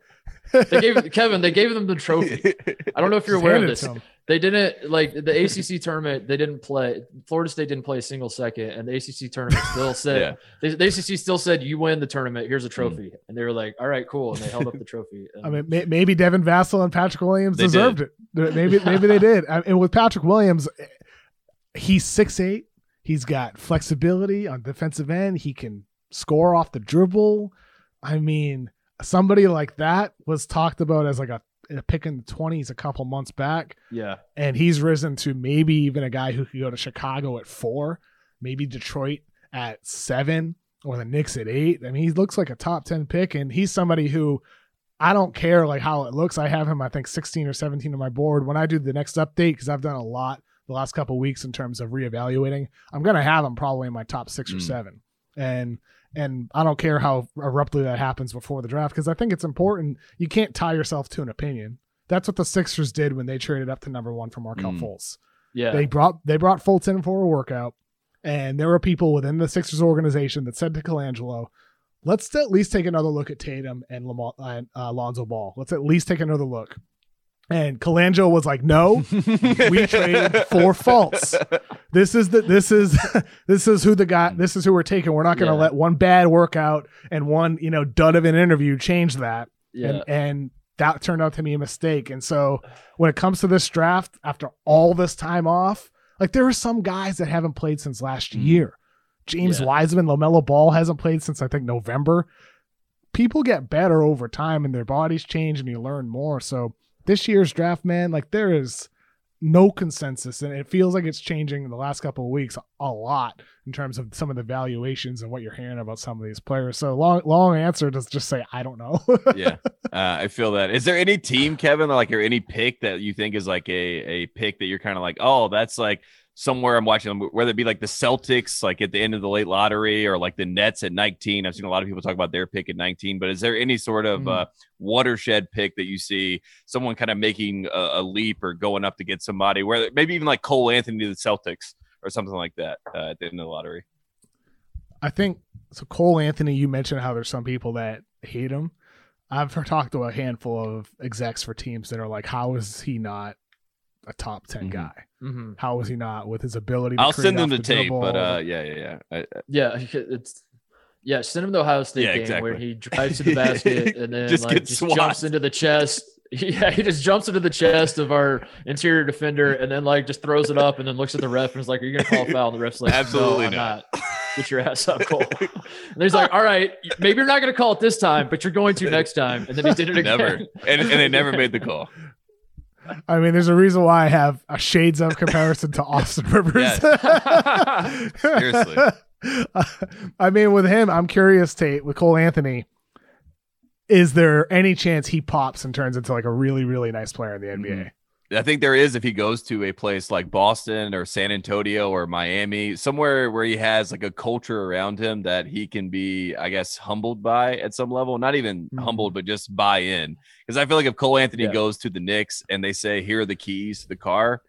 they gave Kevin. They gave them the trophy. <laughs> I don't know if you're aware of this. to. They didn't like the ACC tournament. They didn't play. Florida State didn't play a single second, and the ACC tournament still <laughs> said Yeah. the, the ACC still said you win the tournament. Here's a mm. trophy, and they were like, "All right, cool," and they held up the trophy. And <laughs> I mean, may, maybe Devin Vassell and Patrick Williams They deserved it. Maybe maybe they did. I- And with Patrick Williams, he's six eight. He's got flexibility on defensive end. He can score off the dribble. I mean, somebody like that was talked about as like a, a pick in the twenties a couple months back, yeah, and he's risen to maybe even a guy who could go to Chicago at four, maybe Detroit at seven, or the Knicks at eight. I mean, he looks like a top ten pick, and he's somebody who I don't care like how it looks. I have him, I think, 16 or 17 on my board. When I do the next update, because I've done a lot the last couple weeks in terms of reevaluating, I'm gonna have him probably in my top six or Mm. seven. And and I don't care how abruptly that happens before the draft, because I think it's important. You can't tie yourself to an opinion. That's what the Sixers did when they traded up to number one for Markelle Mm. Fultz. yeah. They brought they brought Fultz in for a workout, and there were people within the Sixers organization that said to Colangelo, "Let's at least take another look at Tatum and Lamar uh, Lonzo Ball. Let's at least take another look." And Colangelo was like, "No, we <laughs> traded for Fultz. This is the this is <laughs> this is who the guy. This is who we're taking. We're not going to Yeah. let one bad workout and one you know dud of an interview change that." yeah. and, and that turned out to be a mistake. And so when it comes to this draft, after all this time off, like there are some guys that haven't played since last Mm. year. James Yeah. Wiseman, Lamelo Ball hasn't played since I think November. People get better over time, and their bodies change, and you learn more. So this year's draft, man, like there is no consensus, and it feels like it's changing in the last couple of weeks a lot in terms of some of the valuations and what you're hearing about some of these players. So long, long answer to just say I don't know. <laughs> yeah, uh, I feel that. Is there any team, Kevin, like or any pick that you think is like a a pick that you're kind of like, oh, that's like somewhere I'm watching them, whether it be like the Celtics, like at the end of the late lottery, or like the Nets at 19. I've seen a lot of people talk about their pick at 19, but is there any sort of Mm. uh, watershed pick that you see someone kind of making a, a leap or going up to get somebody, where maybe even like Cole Anthony to the Celtics or something like that uh, at the end of the lottery? I think so. Cole Anthony, you mentioned how there's some people that hate him. I've talked to a handful of execs for teams that are like, how is he not a top 10 Mhm. guy? Mhm. How is he not with his ability to I'll send them the the tape, dribble? but uh, yeah, yeah, yeah. I, I- Yeah, it's yeah. Send him the Ohio State Yeah, game exactly. where he drives to the <laughs> basket and then Just like, just jumps into the chest. <laughs> Yeah, he just jumps into the chest of our interior defender and then like just throws it up and then looks at the ref and is like, "Are you gonna call a foul?" And the ref's like, Absolutely no, I'm not. not. Get your ass up, Cole. <laughs> And he's like, "All right, maybe you're not gonna call it this time, but you're going to next time." And then he did it again. never, and, and they never made the call. I mean, there's a reason why I have a shades of comparison to Austin <laughs> Rivers. <laughs> Seriously. I mean, with him, I'm curious, Tate, with Cole Anthony, is there any chance he pops and turns into like a really, really nice player in the NBA? Mhm. I think there is if he goes to a place like Boston or San Antonio or Miami, somewhere where he has like a culture around him that he can be, I guess, humbled by at some level. Not even Mhm. humbled, but just buy in. Because I feel like if Cole Anthony Yeah. goes to the Knicks and they say, "Here are the keys to the car,"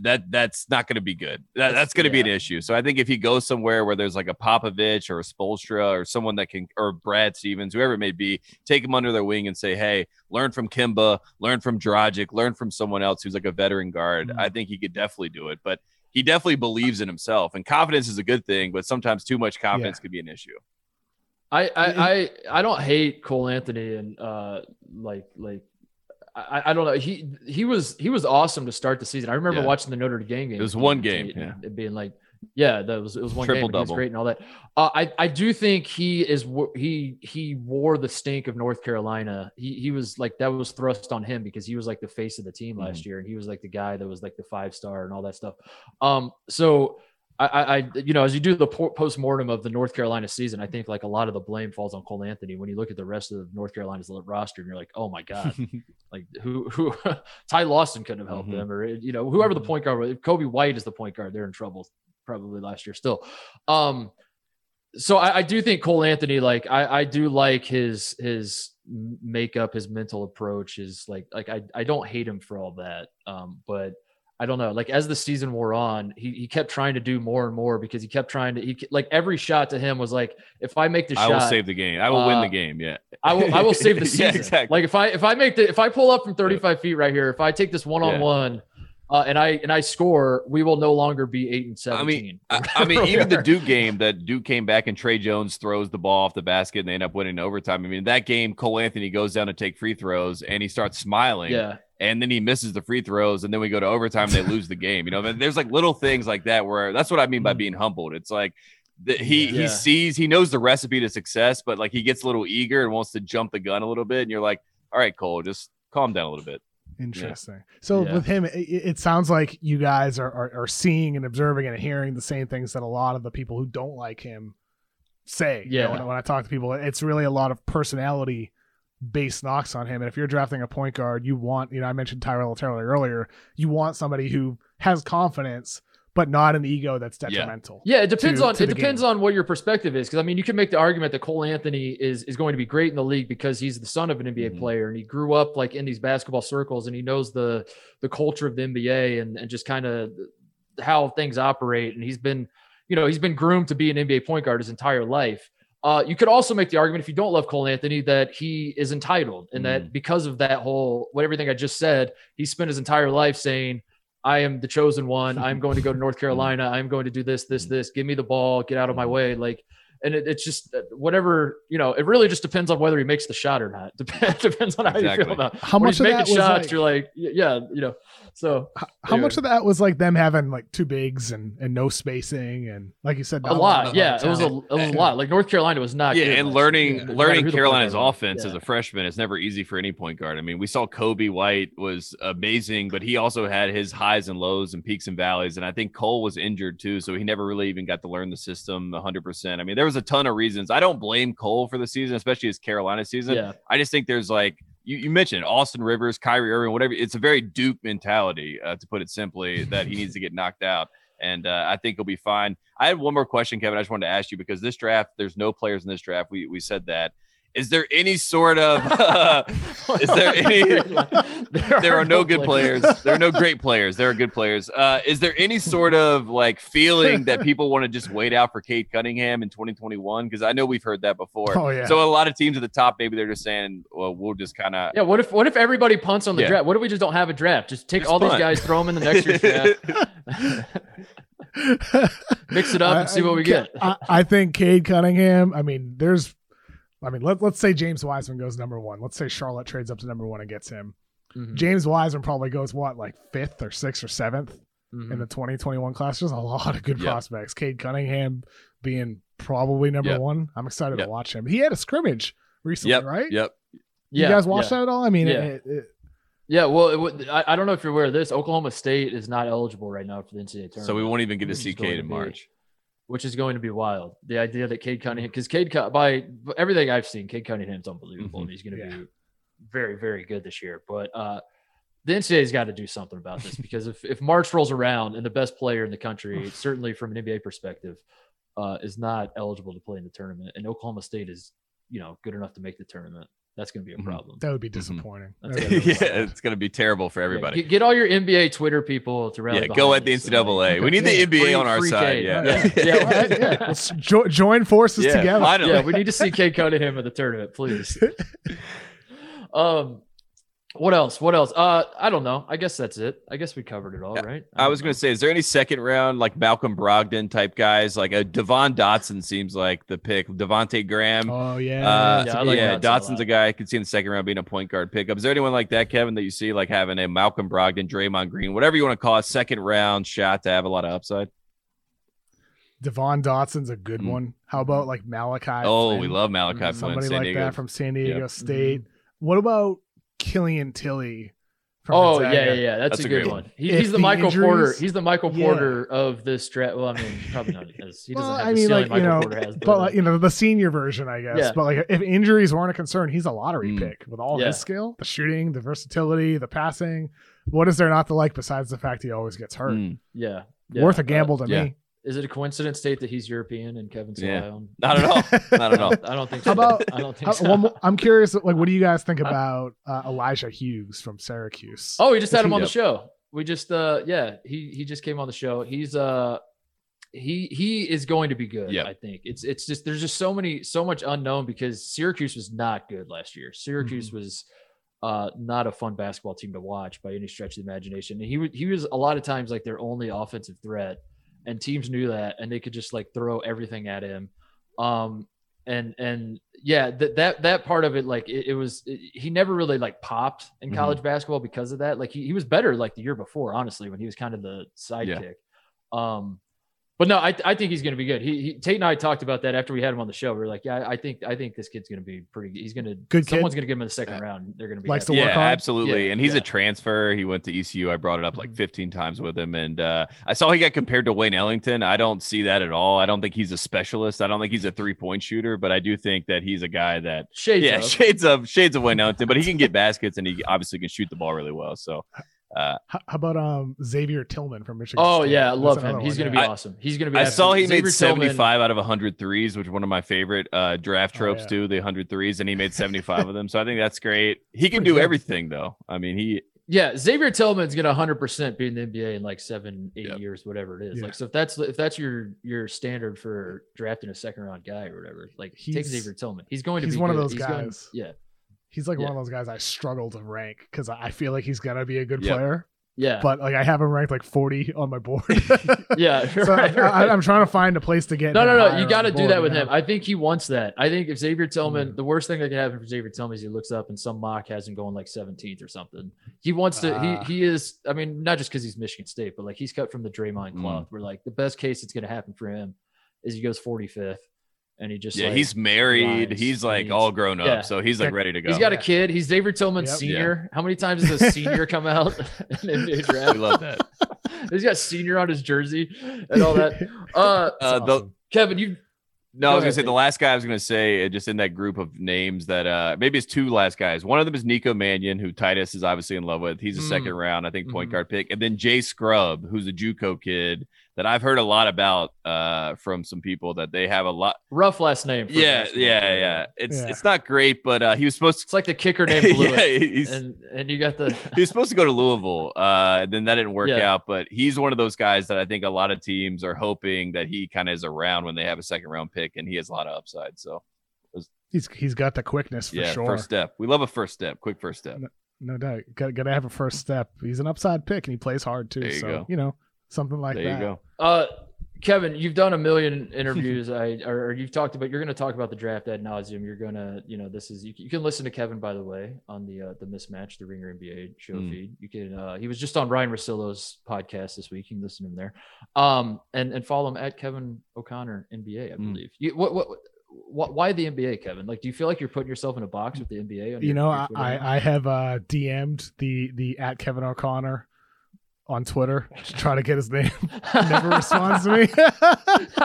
that that's not going to be good. That, that's going to be an issue. So I think if he goes somewhere where there's like a Popovich or a Spoelstra or someone that can, or Brad Stevens, whoever it may be, take him under their wing and say, "Hey, learn from Kemba, learn from Dragic, learn from someone else who's like a veteran guard." Mhm. I think he could definitely do it, but he definitely believes in himself, and confidence is a good thing, but sometimes too much confidence could be an issue. I, I I I don't hate Cole Anthony and uh like like I, I don't know he he was he was awesome to start the season. I remember Yeah. watching the Notre Dame game. It was one game, yeah. it being like yeah, that was it was one Triple game. and he was great and all that. Uh, I I do think he is he he wore the stink of North Carolina. He he was like that was thrust on him because he was like the face of the team last Mm-hmm. year and he was like the guy that was like the five star and all that stuff. Um, so I, I, you know, as you do the post mortem of the North Carolina season, I think like a lot of the blame falls on Cole Anthony. When you look at the rest of North Carolina's roster, and you're like, oh my god, <laughs> like who, who, <laughs> Ty Lawson couldn't have helped mm-hmm. them, or you know, whoever the mm-hmm. point guard was. If Coby White is the point guard, they're in trouble probably last year still. Um, so I, I do think Cole Anthony, like I, I do like his his makeup, his mental approach is like like I, I don't hate him for all that. Um, but I don't know. Like as the season wore on, he, he kept trying to do more and more because he kept trying to. He like every shot to him was like, if I make the I shot, I will save the game. I will uh, win the uh, game. Yeah, I will. I will save the <laughs> season. yeah, exactly. Like if I if I make the if I pull up from 35 feet right here, if I take this one on one. and I and I score, we will no longer be eight and seventeen. I mean, I, I mean, even the Duke game that Duke came back and Tre Jones throws the ball off the basket and they end up winning overtime. I mean, that game, Cole Anthony goes down to take free throws and he starts smiling. Yeah and then he misses the free throws, and then we go to overtime. They lose the game. You know, there's like little things like that where that's what I mean by mm. being humbled. It's like the, he yeah. he sees he knows the recipe to success, but like he gets a little eager and wants to jump the gun a little bit, and you're like, all right, Cole, just calm down a little bit. Interesting. Yeah. So yeah. with him, it, it, sounds like you guys are, are, are seeing and observing and hearing the same things that a lot of the people who don't like him say. Yeah. You know, when, when I talk to people, it's really a lot of personality base knocks on him. And if you're drafting a point guard, you want, you know, I mentioned Tyrell Taylor earlier, you want somebody who has confidence, but not an ego that's detrimental. Yeah, yeah it depends to, on to it depends game. on what your perspective is. Because I mean, you can make the argument that Cole Anthony is is going to be great in the league because he's the son of an NBA mm-hmm. player and he grew up like in these basketball circles and he knows the the culture of the NBA and and just kind of how things operate. And he's been, you know, he's been groomed to be an NBA point guard his entire life. Uh, you could also make the argument if you don't love Cole Anthony that he is entitled and mm. that because of that whole what everything I just said, he spent his entire life saying, I am the chosen one. I'm going to go to North <laughs> Carolina. I'm going to do this, this, this. Give me the ball. Get out of my way. Like, and it, it's just uh, whatever you know. It really just depends on whether he makes the shot or not. <laughs> Depends depends on how exactly. you feel about how much when he's making shots. Like, you're like, yeah, you know. So how, how much of that was like them having like two bigs and, and no spacing and like you said a lot. Yeah, it was a it was a lot. Like North Carolina was not. Yeah, and learning yeah, learning Carolina's offense yeah. as a freshman is never easy for any point guard. I mean, we saw Coby White was amazing, but he also had his highs and lows and peaks and valleys. And I think Cole was injured too, so he never really even got to learn the system 100. percent I mean, there was a ton of reasons. I don't blame Cole for the season, especially his Carolina season. Yeah. I just think there's like you, you mentioned Austin Rivers, Kyrie Irving, whatever. It's a very Duke mentality, uh, to put it simply, that he needs to get knocked out. And uh, I think he'll be fine. I had one more question, Kevin. I just wanted to ask you because this draft, there's no players in this draft. We we said that. Is there any sort of uh, <laughs> is there <laughs> any there, <laughs> there are, are, no, good players. players. There are no great players. There are good players. Uh, is there any sort of like feeling that people want to just wait out for Cade Cunningham in 2021? Because I know we've heard that before. Oh, yeah. So a lot of teams at the top, maybe they're just saying, well, we'll just kind of Yeah, what if what if everybody punts on the yeah. draft? What if we just don't have a draft? Just take just all punt. these guys, throw them in the next year's draft. Mix it up and see what we get. I, I think Cade Cunningham, I mean, there's I mean, let, let's say James Wiseman goes number one. Let's say Charlotte trades up to number one and gets him. Mm-hmm. James Wiseman probably goes what, like fifth or sixth or 7th mm-hmm. in the 2021 class. There's a lot of good yep. prospects. Cade Cunningham being probably number yep. one. I'm excited yep. to watch him. He had a scrimmage recently, yep. right? Yep. You guys watched yeah. that at all? I mean, yeah. It, it, yeah, well, it, I, I, don't know if you're aware of this. Oklahoma State is not eligible right now for the NCAA tournament. So we won't even get to see Cade in March which is going to be wild. The idea that Cade Cunningham, because Cade, by everything I've seen, Cade Cunningham's unbelievable, mm-hmm. and he's going to yeah. be very, very good this year. But uh, the NCAA's got to do something about this because if, if March rolls around and the best player in the country, certainly from an NBA perspective, uh, is not eligible to play in the tournament, and Oklahoma State is, you know, good enough to make the tournament, that's going to be a mm-hmm. problem. That would be mm-hmm. disappointing. Mm-hmm. <laughs> yeah, it's going to be terrible for everybody. Yeah, get, get, all your NBA Twitter people to rally. Yeah, go at the NCAA. So, we need the NBA free, on our side. Yeah, <laughs> yeah, yeah. yeah. Let's jo- join forces together. Finally. Yeah, we need to see Cade Cunningham at the tournament, please. <laughs> um, what else? What else? Uh, I don't know. I guess that's it. I guess we covered it all, yeah. right? I, I was going to say, is there any second round like Malcolm Brogdon type guys? Like a Devon Dotson seems like the pick. Devonte Graham. Oh yeah, uh, yeah. Like yeah Dotson's a, a, guy I could see in the second round being a point guard pickup. Is there anyone like that, Kevin, that you see like having a Malcolm Brogdon, Draymond Green, whatever you want to call it, second round shot to have a lot of upside? Devon Dotson's a good mm. one. How about like Malachi? Oh, Flynn? we love Malachi mm-hmm. Flynn. Somebody like that from San Diego yep. State. Mm-hmm. What about Killian Tillie from Oh yeah, Gonzaga. yeah, yeah. That's, That's a a good great one. one. He, he's the, the Michael Porter. He's the Michael Yeah. Porter of this draft. Well, I mean, probably not as he doesn't Well, have I the mean, ceiling like, you know, Porter has. But uh, like, you know, the senior version, I guess. Yeah. But like, if injuries weren't a concern, he's a lottery Mm. pick with all Yeah. his skill, the shooting, the versatility, the passing. What is there not to like besides the fact he always gets hurt? Mm, yeah, yeah. Worth a Uh, gamble to yeah. me. Is it a coincidence, State, that he's European and Kevin's Yeah. Lyon? not at all. Not at all. <laughs> I don't think. How So. about- I don't think Uh, so. one more- I'm curious, like, what do you guys think about uh, Elijah Hughes from Syracuse? Oh, we just had him on Yep. the show. We just uh yeah, he he just came on the show. He's uh he he is going to be good, Yep. I think. It's it's just there's just so many so much unknown because Syracuse was not good last year. Syracuse Mm-hmm. was uh not a fun basketball team to watch by any stretch of the imagination. And he wa- he was a lot of times like their only offensive threat and teams knew that and they could just like throw everything at him. Um and and yeah, that that that part of it, like it, it was, it, he never really like popped in Mhm. college basketball because of that. Like he, he was better like the year before, honestly, when he was kind of the sidekick. Um, but no, I, I think he's going to be good. He, he Tate and I talked about that after we had him on the show. We were like, yeah, I think I think this kid's going to be pretty. He's going to Good. Someone's going to give him the second round. They're going to be Likes happy. to yeah, work hard. absolutely. Yeah, and he's yeah. a transfer. He went to ECU. I brought it up like Mhm. 15 times with him. And uh, I saw he got compared to Wayne Ellington. I don't see that at all. I don't think he's a specialist. I don't think he's a three point shooter, but I do think that he's a guy that, Shades yeah, of. <laughs> shades of shades of Wayne Ellington, but he can get baskets and he obviously can shoot the ball really well. So uh, How, how about um Xavier Tillman from Michigan? Oh State? yeah, I That's love him. He's going to yeah. be I- awesome. He's going to be. I saw he Xavier made 75 out of 100 threes, which is one of my favorite uh, draft Oh, tropes yeah. too. The 100 threes, and he made 75 of them. So I think that's great. He can Pretty do good. everything though. I mean, he Yeah, Xavier Tillman's gonna 100 percent be in the NBA in like seven, eight Yep. years, whatever it is. Yeah. Like, so if that's if that's your your standard for drafting a second round guy or whatever, like take He's- Xavier Tillman. He's going to he's be one of those He's going- guys. yeah, He's like Yeah. one of those guys I struggle to rank because I feel like he's gonna be a good Yep. player, yeah, but like I have him ranked like 40 on my board. <laughs> yeah. <laughs> so right, I, right. Am trying to find a place to get. no, no, no. You got to do that with him. I think he wants that. I think if Xavier Tillman, Mm. the worst thing that can happen for Xavier Tillman is he looks up and some mock has him going like 17th or something. He wants to. Ah. he he is. I mean, not just because he's Michigan State, but like he's cut from the Draymond Mm. cloth. Where like the best case that's going to happen for him is he goes 45th, and he just yeah, like, he's married. rise. He's like He's- all grown up, yeah. so he's like ready to go. He's got a kid. He's david Tillman Yep. senior. How many times does a <laughs> senior come out <laughs> in NBA draft? we love that. <laughs> He's got senior on his jersey and all that. Uh, That's Uh, the awesome. Kevin, you No, I Go was gonna say the last guy I was gonna say, uh, just in that group of names that uh maybe it's two last guys. One of them is Nico Mannion, who Titus is obviously in love with. He's a Mm. second round, I think, point Mhm. guard pick, and then Jay Scrubb, who's a JUCO kid that I've heard a lot about uh from some people that they have a lot. rough last name. for a Yeah, basketball yeah, player. yeah. It's Yeah. it's not great, but uh he was supposed To... It's like the kicker <laughs> to. named Blewett, yeah, <laughs> he's, and and you got the <laughs> he was supposed to go to Louisville, uh, and then that didn't work Yeah. out. But he's one of those guys that I think a lot of teams are hoping that he kind of is around when they have a second round pick, and he has a lot of upside. So He's he's got the quickness for yeah, sure. first step. We love a first step, quick first step. No doubt. Got, got to have a first step. He's an upside pick and he plays hard too. There you so go. you know something like there that. Uh, Kevin, you've done a million interviews. I or, or you've talked about. You're going to talk about the draft ad nauseum. You're going to, you know, this is you, you can listen to Kevin by the way on the uh, the mismatch, the Ringer NBA show Mm. feed. You can. Uh, he was just on Ryan Russillo's podcast this week. You can listen to him there. Um, and and follow him at Kevin O'Connor NBA. I Mm. believe. You, what what. Why the NBA, Kevin? Like, do you feel like you're putting yourself in a box with the NBA? on You your- know, your I, I I have uh, DM'd the the at Kevin O'Connor on Twitter to try to get his name. <laughs> Never responds to me. <laughs>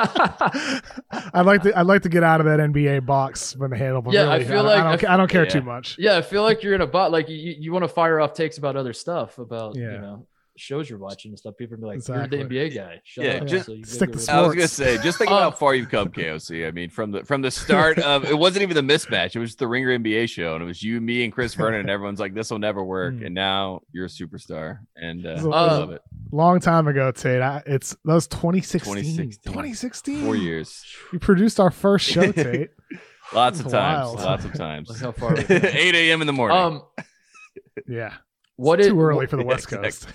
I'd like to I'd like to get out of that NBA box when the handle. but Yeah, I feel don't- like- I don't, I I don't care yeah. too much. Yeah, I feel like you're in a bot. Like you, you want to fire off takes about other stuff, about Yeah. you know shows you're watching and stuff. People be like, Exactly. "You're the NBA guy." Shut Yeah, up. just So stick go to go- I was gonna say, just think about how Um, far you've come, KOC. I mean, from the from the start of it wasn't even the mismatch; it was the Ringer NBA show, and it was you, me, and Chris Vernon, and everyone's like, "This will never work." Mm. And now you're a superstar, and uh, So- I love it. Long time ago, Tate. I, it's that was 2016. 2016. 2016. Four years, You produced our first show, <laughs> Tate. lots of times, wild. lots of <laughs> times. Look how far <laughs> 8 a.m. in the morning. Um, Yeah. what It's it, too early for the West Coast.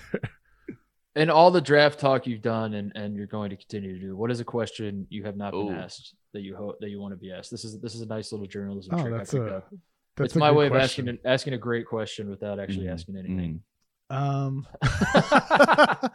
In all the draft talk you've done and, and you're going to continue to do? What is a question you have not been Ooh. asked that you hope that you want to be asked? This is this is a nice little journalism Oh, trick. I that's picked a- up. That's It's a my way question. of asking asking a great question without actually Mhm. asking anything. Mm. Um, <laughs> I,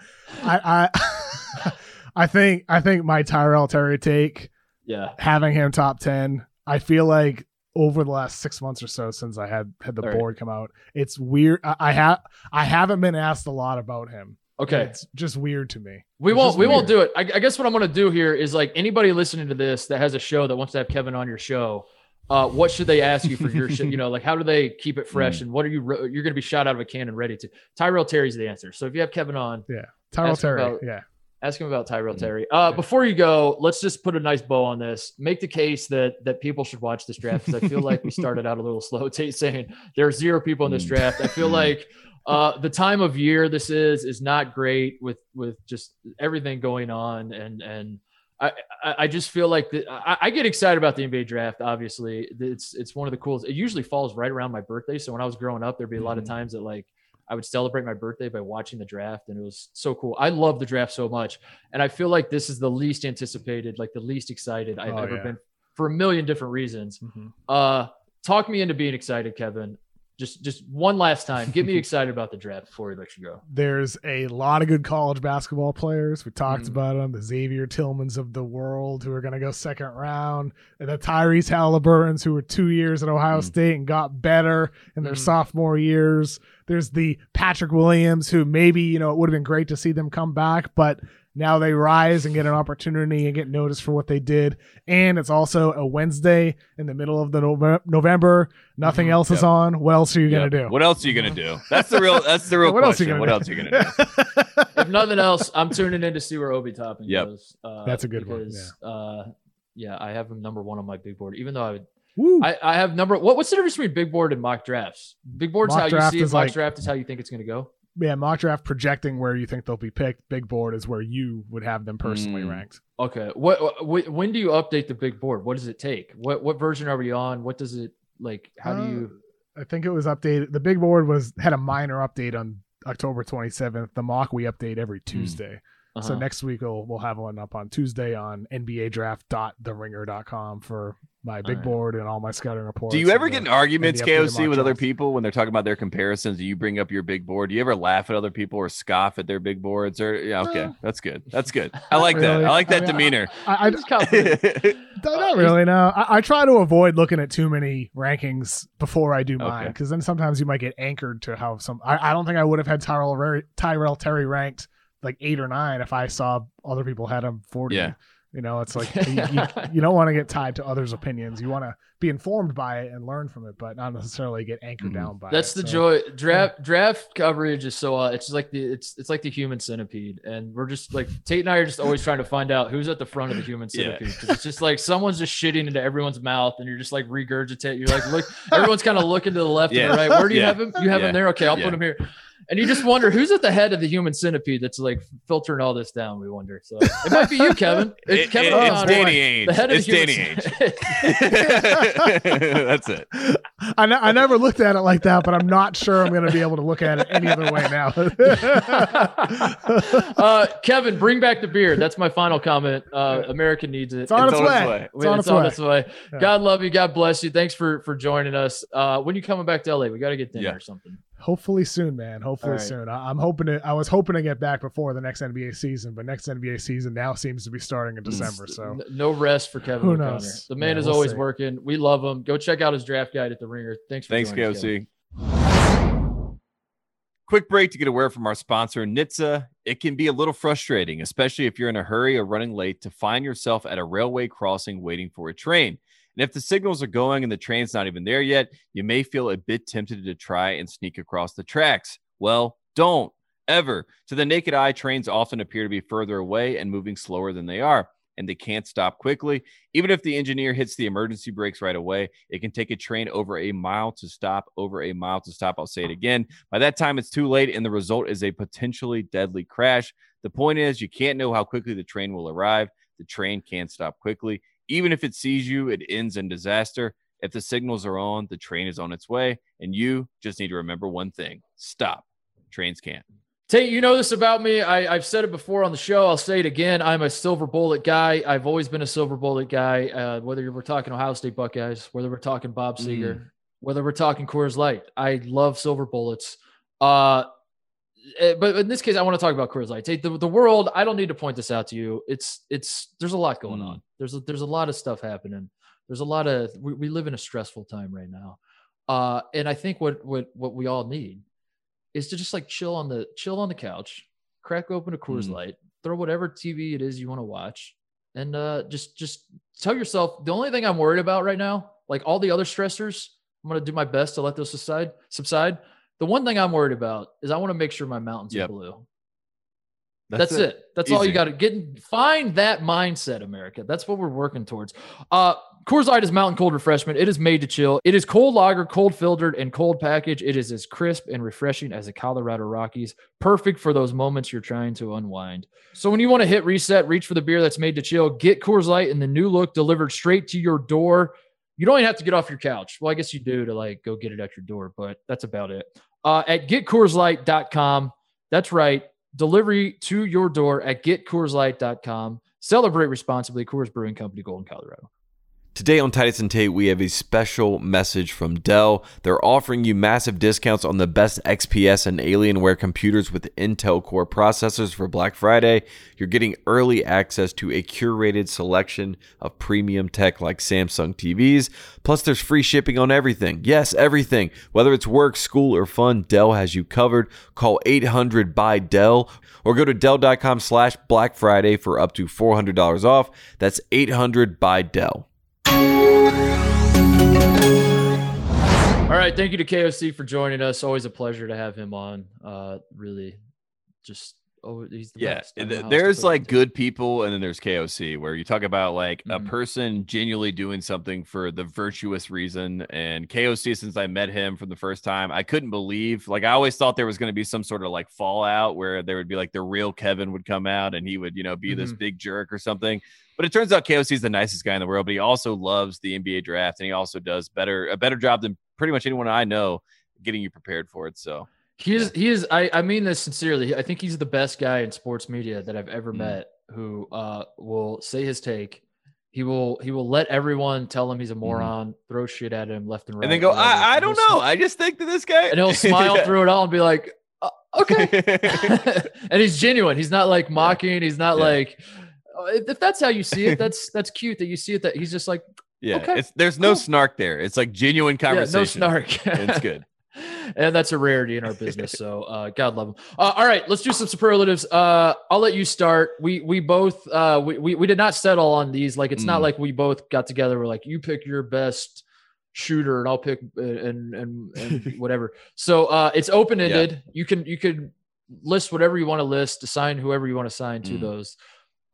I, <laughs> I think, I think my Tyrell Terry take Yeah, having him top ten. I feel like over the last six months or so since I had had the All right. board come out. It's weird. I, I have I haven't been asked a lot about him. Okay. It's just weird to me. We It's won't. We won't do it. I, I guess what I'm going to do here is like anybody listening to this that has a show that wants to have Kevin on your show. Uh, what should they ask you for your show? You know, like how do they keep it <laughs> fresh? Mm. And what are you? re- You're going to be shot out of a cannon, ready to. Tyrell Terry's the answer. So if you have Kevin on, yeah, Tyrell Terry. about- yeah. ask him about Tyrell Mhm. Terry. Uh, Yeah. Before you go, let's just put a nice bow on this. Make the case that that people should watch this draft because I feel like we started out a little <laughs> slow. Tate saying there are zero people in this Mm. draft. I feel <laughs> Mm. like uh, the time of year this is is not great with with just everything going on and and. I, I just feel like the, I, I get excited about the NBA draft. Obviously, it's it's one of the coolest. It usually falls right around my birthday. So when I was growing up, there'd be a lot of Mhm. times that like I would celebrate my birthday by watching the draft, and it was so cool. I love the draft so much, and I feel like this is the least anticipated, like the least excited I've Oh, ever yeah. been for a million different reasons. Mhm. Uh, talk me into being excited, Kevin. Just just one last time, get me excited about the draft before we let you go. <laughs> There's a lot of good college basketball players. We talked Mhm. about them. The Xavier Tillmans of the world who are going to go second round, and the Tyrese Haliburtons who were two years at Ohio Mhm. State and got better in their Mhm. sophomore years. There's the Patrick Williams who maybe you know it would have been great to see them come back, but now they rise and get an opportunity and get noticed for what they did. And it's also a Wednesday in the middle of the Nove- November. Nothing Mhm. else is on. What else are you Yeah. going to do? What else are you gonna do? That's the real. That's the <laughs> real what else are question. you what gonna else do? are you gonna do? <laughs> If nothing else, I'm tuning in to see where Obi Toppin Yep. goes. Uh, That's a good one, because, Uh, yeah, I have him number one on my big board, even though I would I, I have number. What, what's the difference between big board and mock drafts? Big board's Mock how you see it. is Mock like- draft is how you think it's going to go. Yeah, mock draft projecting where you think they'll be picked. Big board is where you would have them personally Mm. ranked. Okay. What, what? When do you update the big board? What does it take? What What version are we on? What does it like? How do Uh, you? I think it was updated. The big board was had a minor update on October 27th. The mock we update every Tuesday. So uh-huh. next week we'll we'll have one up on Tuesday on nba nbadraft.theringer.com for my big Alright. board and all my scouting reports. Do you ever and get in arguments, and the updated KOC, mock with other people when they're talking about their comparisons? Do you bring up your big board? Do you ever laugh at other people or scoff at their big boards? Or yeah, okay, No. that's good. <laughs> That's good. I like really. that. I like I that mean, demeanor. I, I, Just confident. <laughs> Not not really. No, I, I try to avoid looking at too many rankings before I do mine Okay. because then sometimes you might get anchored to how some. I, I don't think I would have had Tyrell Tyrell Terry ranked like eight or nine if I saw other people had him forty. Yeah. You know, it's like you, you, <laughs> you don't want to get tied to others' opinions. You want to be informed by it and learn from it, but not necessarily get anchored Mhm. down by That's it. That's the So, joy. Draft draft coverage is so. Uh, it's like the it's it's like the human centipede, and we're just like Tate and I are just always trying to find out who's at the front of the human Yeah. It's just like someone's just shitting into everyone's mouth, and you're just like regurgitate. You're like, look, <laughs> everyone's kind of looking to the left Yeah. and the right. Where do you Yeah. have him? You have Yeah. him there. Okay, I'll Yeah. put him here. And you just wonder who's at the head of the human centipede that's like filtering all this down. We wonder. So it might be you, <laughs> Kevin. It's It- Kevin it- it's O'Connor, Danny Ainge. the head of It's the human Danny centipede. <laughs> <laughs> That's it. I, I never looked at it like that, but I'm not sure I'm going to be able to look at it any other way now. uh, Kevin, bring back the beer. That's my final comment. Uh, America needs it. It's on It's its way. way. It's on its way. its way. Yeah. God love you. God bless you. Thanks for for joining us. Uh, when you coming back to LA? We got to get dinner Yeah. or something. Hopefully soon, man. Hopefully All right. soon. I, I'm hoping to. I was hoping to get back before the next NBA season, but next NBA season now seems to be starting in December. So no rest for Kevin Who O'Connor. knows? The man Yeah, is we'll always see. working. We love him. Go check out his draft guide at the Ringer. Thanks for Thanks, joining us, Kevin. KOC. Quick break to get a word from our sponsor, NHTSA. It can be a little frustrating, especially if you're in a hurry or running late, to find yourself at a railway crossing waiting for a train. And if the signals are going and the train's not even there yet, you may feel a bit tempted to try and sneak across the tracks. Well, don't ever. To the naked eye, trains often appear to be further away and moving slower than they are, and they can't stop quickly. Even if the engineer hits the emergency brakes right away, it can take a train over a mile to stop, over a mile to stop. I'll say it again. By that time, it's too late, and the result is a potentially deadly crash. The point is, you can't know how quickly the train will arrive. The train can't stop quickly. Even if it sees you, it ends in disaster. If the signals are on, the train is on its way, and you just need to remember one thing stop. Trains can't. Tate, you know this about me. I, I've said it before on the show. I'll say it again. I'm a silver bullet guy. I've always been a silver bullet guy. Uh, whether we're talking Ohio State Buckeyes, whether we're talking Bob Seger, whether we're talking Coors Light, I love silver bullets. Uh, but in this case, I want to talk about Coors Light. The, the world. I don't need to point this out to you. It's it's there's a lot going Mm. on. There's a, there's a lot of stuff happening. There's a lot of we, we live in a stressful time right now. Uh, and I think what what what we all need is to just like chill on the chill on the couch, crack open a Coors Mm. Light, throw whatever TV it is you want to watch, and uh, just just tell yourself the only thing I'm worried about right now, like all the other stressors, I'm gonna do my best to let those subside. Subside. The one thing I'm worried about is I want to make sure my mountains Yep. are blue. That's, it. That's all you got to get. Find that mindset, America. That's what we're working towards. Uh, Coors Light is mountain cold refreshment. It is made to chill. It is cold lager, cold filtered, and cold package. It is as crisp and refreshing as the Colorado Rockies. Perfect for those moments you're trying to unwind. So when you want to hit reset, reach for the beer that's made to chill. Get Coors Light in the new look delivered straight to your door. You don't even have to get off your couch. Well, I guess you do to like go get it at your door, but that's about it. Uh, at getcoorslight.com. That's right. Delivery to your door at getcoorslight.com. Celebrate responsibly. Coors Brewing Company, Golden, Colorado. Today on Titus and Tate, we have a special message from Dell. They're offering you massive discounts on the best XPS and Alienware computers with Intel Core processors for Black Friday. You're getting early access to a curated selection of premium tech like Samsung TVs. Plus, there's free shipping on everything. Yes, everything. Whether it's work, school, or fun, Dell has you covered. Call 800 by Dell or go to Dell.com slash Black Friday for up to $400 off. That's 800 by Dell. All right. Thank you to KOC for joining us. Always a pleasure to have him on. Uh, really, just oh, he's the Yeah, best. I don't th- know how else to there's like good people, and then there's KOC, where you talk about like a Mhm. person genuinely doing something for the virtuous reason. And KOC, since I met him for the first time, I couldn't believe. Like, I always thought there was going to be some sort of like fallout where there would be like the real Kevin would come out, and he would, you know, be this Mhm. big jerk or something. But it turns out KOC is the nicest guy in the world, but he also loves the NBA draft, and he also does better a better job than pretty much anyone I know getting you prepared for it. So He is. He is. I, I mean this sincerely. I think he's the best guy in sports media that I've ever Mm. met. Who uh, will say his take. He will. He will let everyone tell him he's a moron, throw shit at him left and right, Mm-hmm. and then go, whatever, I, I don't know. smi- I just think that this guy and he'll <laughs> smile Yeah. through it all and be like, "Uh, okay. <laughs> <laughs> and he's genuine. He's not like mocking. He's not Yeah. like. uh, If that's how you see it, that's that's cute that you see it. That he's just like, Yeah, Okay, it's there's no snark there. It's like genuine conversation. yeah, no snark. It's good. And that's a rarity in our business. So uh, God love him. Uh, all right, let's do some superlatives. Uh, I'll let you start. We we both uh, we, we we did not settle on these. Like it's not Mm. like we both got together. We're like, you pick your best shooter, and I'll pick and and, and <laughs> whatever. So uh, it's open ended. You can you can list whatever you want to list. Assign whoever you want to assign to Mm. those.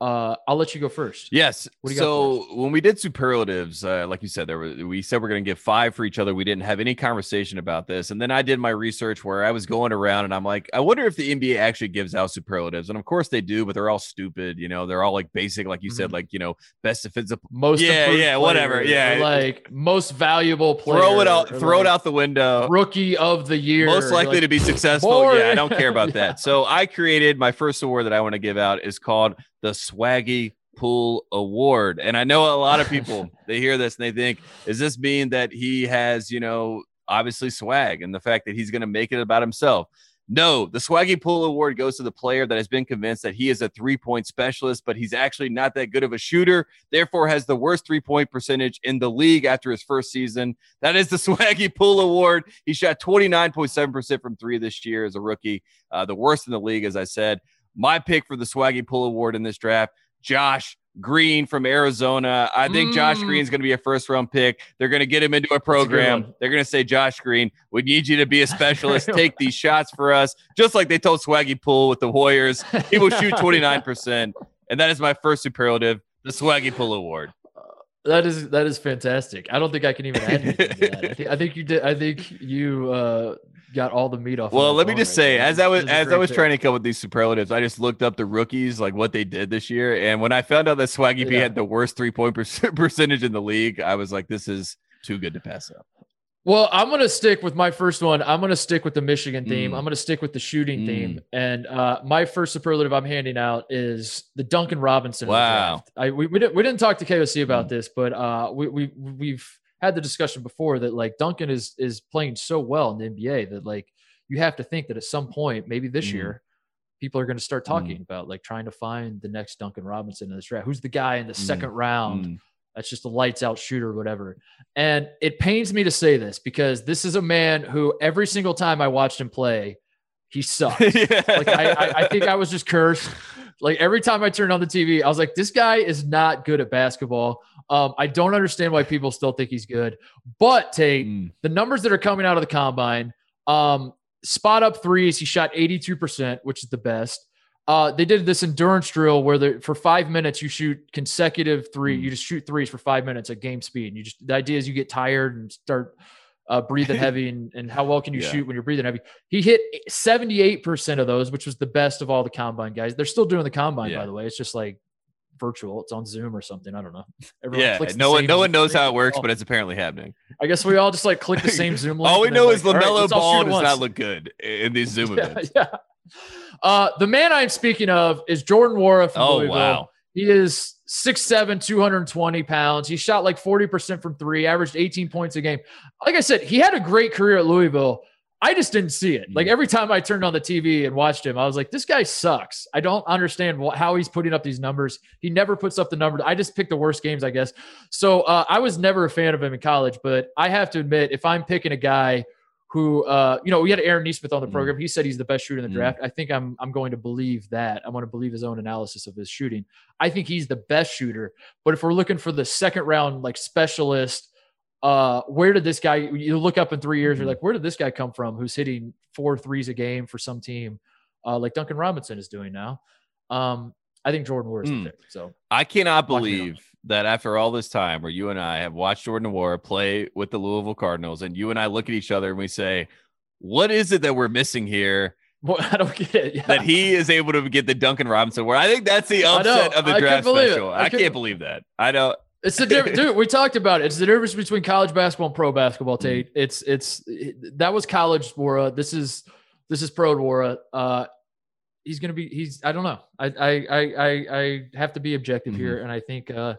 Uh, I'll let you go first. Yes. What do you got so when we did superlatives, uh, like you said, there were we said we're going to give five for each other. We didn't have any conversation about this, and then I did my research where I was going around and I'm like, I wonder if the NBA actually gives out superlatives, and of course they do, but they're all stupid. You know, they're all like basic, like you said, Mhm. like you know, best defensive. Most Yeah, yeah, whatever, yeah. like most valuable player. Throw it out, throw it out the window. rookie of the year. most likely like, to be successful. more- Yeah, I don't care <laughs> about Yeah. that. So I created my first award that I want to give out is called the Swaggy Poole Award. And I know a lot of people <laughs> they hear this and they think, is this mean that he has, you know, obviously swag and the fact that he's going to make it about himself? No, the Swaggy Poole Award goes to the player that has been convinced that he is a three point specialist, but he's actually not that good of a shooter, therefore has the worst three point percentage in the league after his first season. That is the <laughs> Swaggy Poole Award. He shot 29.7% from three this year as a rookie, uh, the worst in the league, as I said. My pick for the Swaggy Poole Award in this draft, Josh Green from Arizona. I think Josh Mm. Green's going to be a first round pick. They're going to get him into a program. They're going to say, Josh Green, we need you to be a specialist. Take these shots for us, just like they told Swaggy Poole with the Warriors. He will shoot <laughs> 29%. And that is my first superlative, the Swaggy Poole Award. That is that is fantastic. I don't think I can even add anything to that. I think, I think you did. I think you uh, got all the meat off. Well, let me just right say, there. as I was as I was pick. trying to come up with these superlatives, I just looked up the rookies, like what they did this year, and when I found out that Swaggy P had the worst three point <laughs> percentage in the league, I was like, this is too good to pass up. Well, I'm gonna stick with my first one. I'm gonna stick with the Michigan theme. Mm. I'm gonna stick with the shooting Mm. theme. And uh, my first superlative I'm handing out is the Duncan Robinson. Wow. I we, we didn't we didn't talk to KOC about Mm. this, but uh, we we we've had the discussion before that like Duncan is is playing so well in the NBA that like you have to think that at some point, maybe this Mm. year, people are going to start talking about like trying to find the next Duncan Robinson in this draft. Who's the guy in the second round? Mm. That's just a lights out shooter, or whatever. And it pains me to say this because this is a man who every single time I watched him play, he sucked. <laughs> like I, I, I think I was just cursed. Like every time I turned on the TV, I was like, this guy is not good at basketball. Um, I don't understand why people still think he's good. But Tate, Mm. the numbers that are coming out of the combine, um, spot up threes, he shot 82%, which is the best. Uh, they did this endurance drill where the, for five minutes you shoot consecutive three. Mm. You just shoot threes for five minutes at game speed. You just the idea is you get tired and start uh, breathing heavy. And, and how well can you Yeah. shoot when you're breathing heavy? He hit 78% of those, which was the best of all the combine guys. They're still doing the combine, Yeah. by the way. It's just like virtual. It's on Zoom or something. I don't know. <laughs> Everyone Yeah, clicks no one, no one knows how it works, Oh, but it's apparently happening. I guess we all just like click the same <laughs> Zoom link. All we know like, is right, Lamelo let's Ball does once. not look good in these <laughs> Zoom yeah, events. yeah. Uh, the man I'm speaking of is Jordan Wara from Oh Louisville. wow, He is 6'7, 220 pounds. He shot like 40% from three, averaged 18 points a game. Like I said, he had a great career at Louisville. I just didn't see it. Like Mm. every time I turned on the TV and watched him, I was like, this guy sucks. I don't understand wh- how he's putting up these numbers. He never puts up the number. I just picked the worst games, I guess. So uh, I was never a fan of him in college, but I have to admit, if I'm picking a guy who, uh, you know, we had Aaron Nesmith on the Mm. program. He said he's the best shooter in the Mm. draft. I think I'm I'm going to believe that. I want to believe his own analysis of his shooting. I think he's the best shooter. But if we're looking for the second round like specialist, uh, where did this guy? You look up in three years, you're Mhm. like, where did this guy come from? Who's hitting four threes a game for some team, uh, like Duncan Robinson is doing now? Um, I think Jordan Nwora is Mm. the. So I cannot Watch me on believe that after all this time, where you and I have watched Jordan Nwora play with the Louisville Cardinals, and you and I look at each other and we say, "What is it that we're missing here?" well, <laughs> I don't get it. Yeah. That he is able to get the Duncan Robinson. Where I think that's the upset of the I draft special. I I, can't believe that. I don't. It's the difference, <laughs> dude. We talked about it. It's the difference between college basketball and pro basketball. Tate. It's it's it- that was college Nwora. This is this is pro Nwora. Uh, he's gonna be. He's. I don't know. I I I I, I have to be objective here, and I think uh,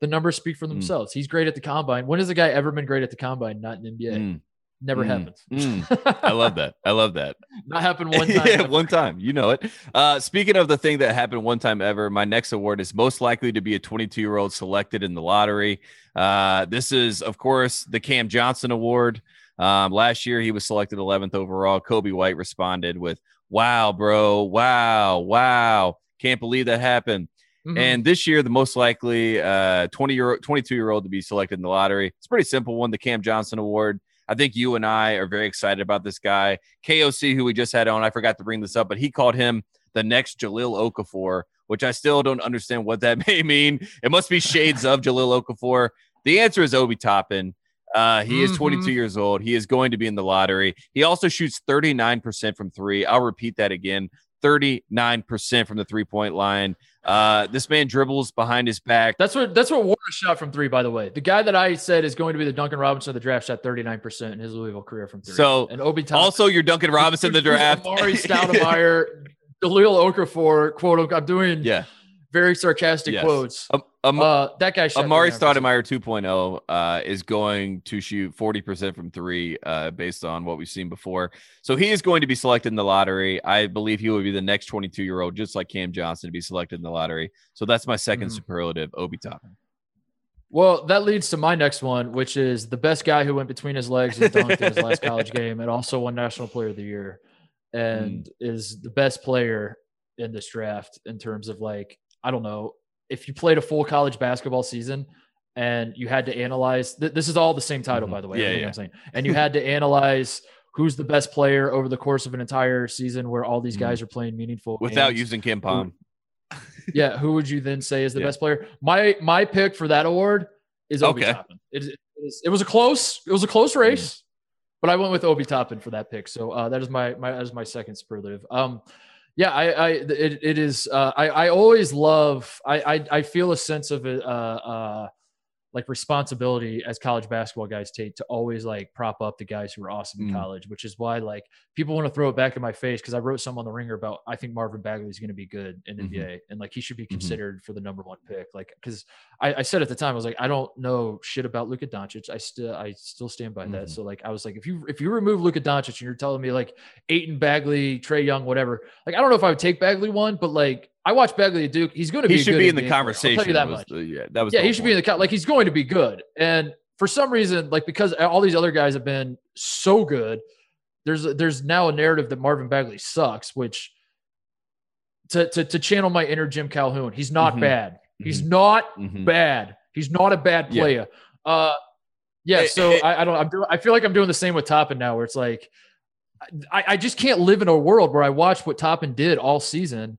the numbers speak for Mm. themselves. He's great at the combine. When has a guy ever been great at the combine? Not in NBA. Mm, Never mm, happened. mm. <laughs> I love that. I love that. Not happened one <laughs> time. yeah, one time. You know it. Uh, speaking of the thing that happened one time ever, my next award is most likely to be a 22 year old selected in the lottery. Uh, this is, of course, the Cam Johnson Award. Um, last year, he was selected 11th overall. Coby White responded with, Wow, bro. Wow. Wow. Can't believe that happened. Mhm. And this year, the most likely uh, 20 year 22 year old to be selected in the lottery. It's a pretty simple one, the Cam Johnson Award. I think you and I are very excited about this guy. KOC, who we just had on, I forgot to bring this up, but he called him the next Jahlil Okafor, which I still don't understand what that <laughs> may mean. It must be shades of Jahlil Okafor. The answer is Obi Toppin. Uh, he is Mhm. 22 years old. He is going to be in the lottery. He also shoots 39% from three. I'll repeat that again 39% from the three point line. Uh, this man dribbles behind his back. That's what that's what Nwora shot from three, by the way. The guy that I said is going to be the Duncan Robinson of the draft shot 39% in his Louisville career from three. So, and Obi Toppin- Also, your Duncan Robinson in the draft. Amar'e <laughs> Stoudemire, Jahlil Okafor, quote unquote. I'm doing yeah. Very sarcastic Yes. quotes. Um, um, Uh, that guy Amar'e 39%. Stoudemire 2.0 uh, is going to shoot 40% from three uh, based on what we've seen before. So he is going to be selected in the lottery. I believe he will be the next 22 year old, just like Cam Johnson, to be selected in the lottery. So that's my 2nd Mhm. superlative, Obi Toppin. Well, that leads to my next one, which is the best guy who went between his legs and dunked in his last <laughs> college game, and also won National Player of the Year, and is the best player in this draft in terms of like I don't know if you played a full college basketball season and you had to analyze. Th- this is all the same title, Mhm. by the way. Yeah, yeah. I'm saying, and you had to analyze who's the best player over the course of an entire season where all these guys are playing meaningful Without games using KenPom. <laughs> yeah, who would you then say is the Yeah. best player? My my pick for that award is Obi Okay. Toppin. It, is- it, it was a close it was a close Mm. race, but I went with Obi Toppin for that pick. So uh, that is my my that is my second superlative. Um, yeah, I I it, it is uh, I I always love I I, I feel a sense of uh uh like responsibility as college basketball guys take to always like prop up the guys who are awesome in Mm. college, which is why like people want to throw it back in my face because I wrote some on the ringer about I think Marvin Bagley is going to be good in Mhm. NBA and like he should be Mhm. considered for the number one pick. Like because I, I said at the time I was like I don't know shit about Luka Doncic. I still I still stand by that. Mhm. So like I was like if you if you remove Luka Doncic and you're telling me like Ayton Bagley, Trae Young, whatever, like I don't know if I would take Bagley one, but like I watch Bagley at Duke. He's going to be. He should be in the player. I'll conversation. tell you that much. the- yeah, that was. Yeah, he should be in the point. Like he's going to be good. And for some reason, like because all these other guys have been so good, there's there's now a narrative that Marvin Bagley sucks. Which to to, to channel my inner Jim Calhoun, he's not Mhm. bad. He's not Mhm. bad. He's not a bad Yeah. player. Uh, yeah. So I, I don't. I'm doing. I feel like I'm doing the same with Toppin now, where it's like, I, I just can't live in a world where I watch what Toppin did all season,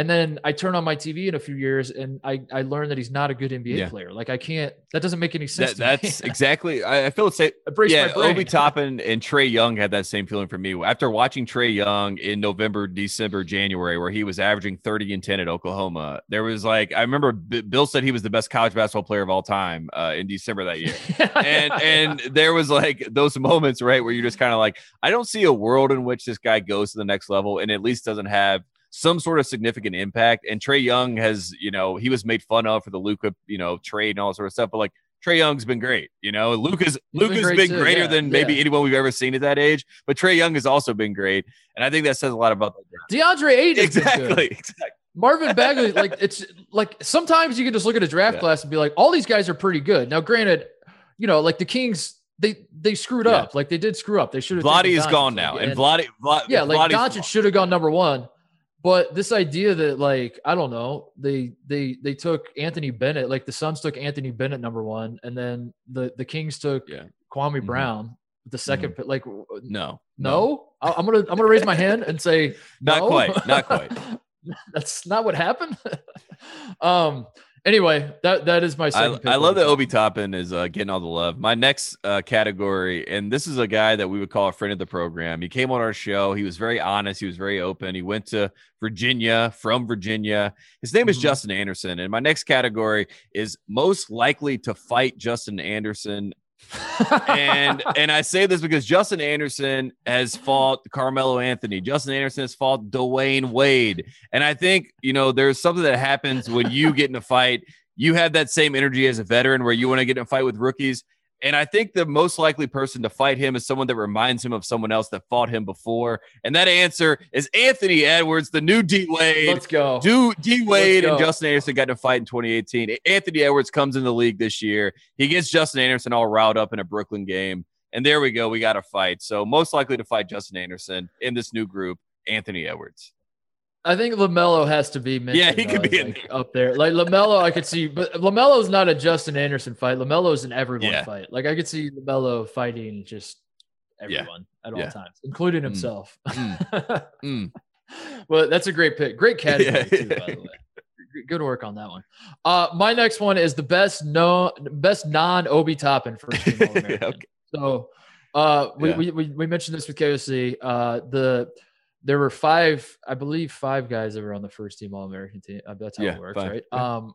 and then I turn on my TV in a few years and I I learn that he's not a good NBA Yeah. player. Like I can't. That doesn't make any sense. That, that's <laughs> exactly. I, I feel the same. Yeah. Obi Toppin and Trae Young had that same feeling for me after watching Trae Young in November, December, January, where he was averaging 30 and 10 at Oklahoma. There was like, I remember B- Bill said he was the best college basketball player of all time uh, in December that year. <laughs> and and there was like those moments right where you're just kind of like i don't see a world in which this guy goes to the next level and at least doesn't have some sort of significant impact and trae young has you know he was made fun of for the luka you know trade and all sort of stuff but like trae young's been great you know Luka's luka's been great been too, greater yeah, than maybe yeah. anyone we've ever seen at that age but trae young has also been great and i think that says a lot about that DeAndre Ayton. has been good. exactly <laughs> exactly Marvin Bagley, like it's like sometimes you can just look at a draft Yeah. class and be like, all these guys are pretty good. Now, granted, you know, like the Kings, they they screwed Yeah. up. Like they did screw up. They should have. Vladdy is gone now and Vladdy, Vla- yeah, like Doncic should have gone number one. But this idea that like I don't know, they they they took Anthony Bennett, like the Suns took Anthony Bennett number one, and then the the Kings took Yeah. Kwame Mhm. Brown the 2nd pick. Like no no, I- I'm gonna I'm gonna raise my hand and say <laughs> Not no. quite, not <laughs> quite. That's not what happened. <laughs> um. Anyway, that that is my I, second. pick I love that. Obi Toppin is uh, getting all the love. My next uh, category, and this is a guy that we would call a friend of the program. He came on our show. He was very honest. He was very open. He went to Virginia from Virginia. His name is Mhm. Justin Anderson. And my next category is most likely to fight Justin Anderson. And and I say this because Justin Anderson has fought Carmelo Anthony. Justin Anderson has fought Dwyane Wade. And I think, you know, there's something that happens when you get in a fight. You have that same energy as a veteran where you want to get in a fight with rookies. And I think the most likely person to fight him is someone that reminds him of someone else that fought him before. And that answer is Anthony Edwards, the new D Wade. Let's go. Do D Wade and. Justin Anderson got in a fight in 2018. Anthony Edwards comes in the league this year. He gets Justin Anderson all riled up in a Brooklyn game. And there we go. We got a fight. So most likely to fight Justin Anderson in this new group, Anthony Edwards. I think Lamelo has to be mentioned. Yeah, he could be like, up there. Like Lamelo, I could see, but Lamelo's not a Justin Anderson fight. Lamelo's an everyone Yeah. fight. Like I could see Lamelo fighting just Yeah. everyone at Yeah. all times, including Mm. himself. Mm. <laughs> Mm. well, that's a great pick. Great <laughs> category Yeah. too, by the way. Good work on that one. Uh, my next one is the best no best non Obi Toppin first team <laughs> All American. Okay. So uh, we, Yeah. we, we, we mentioned this with KOC. Uh, the there were five, I believe, five guys that were on the first team All American team. Uh, that's how Yeah, it works, five. right? Yeah. Um,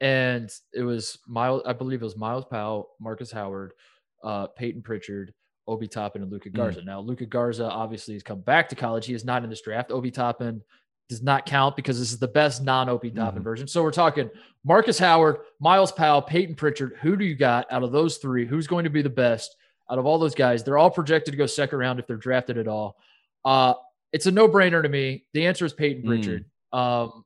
and it was Myles. I believe it was Myles Powell, Marcus Howard, uh, Payton Pritchard, Obi Toppin, and Luka Mm. Garza. Now, Luka Garza obviously has come back to college. He is not in this draft. Obi Toppin does not count because this is the best non-Obi Toppin Mhm. version. So we're talking Marcus Howard, Myles Powell, Payton Pritchard. Who do you got out of those three? Who's going to be the best out of all those guys? They're all projected to go second round if they're drafted at all. Uh, it's a no-brainer to me. The answer is Payton Mm. Pritchard. Um,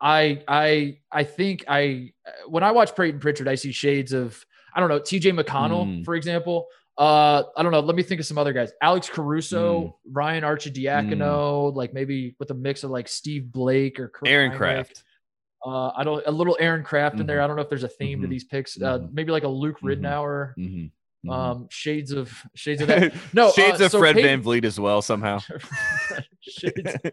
I I I think I when I watch Payton Pritchard, I see shades of I don't know T.J. McConnell, Mm. for example. Uh, I don't know. Let me think of some other guys. Alex Caruso, Mm. Ryan Arcidiacono, like maybe with a mix of like Steve Blake or Kurt Aaron Hinrich. Craft. Uh, I don't a little Aaron Craft in there. I don't know if there's a theme to Mhm. these picks. Uh, Mhm. maybe like a Luke. Ridnour. Mhm. Mhm. Um, shades of shades of <laughs> that. No, Shades uh, of so Fred Payton- Van Vliet as well, somehow. <laughs> shades. <laughs>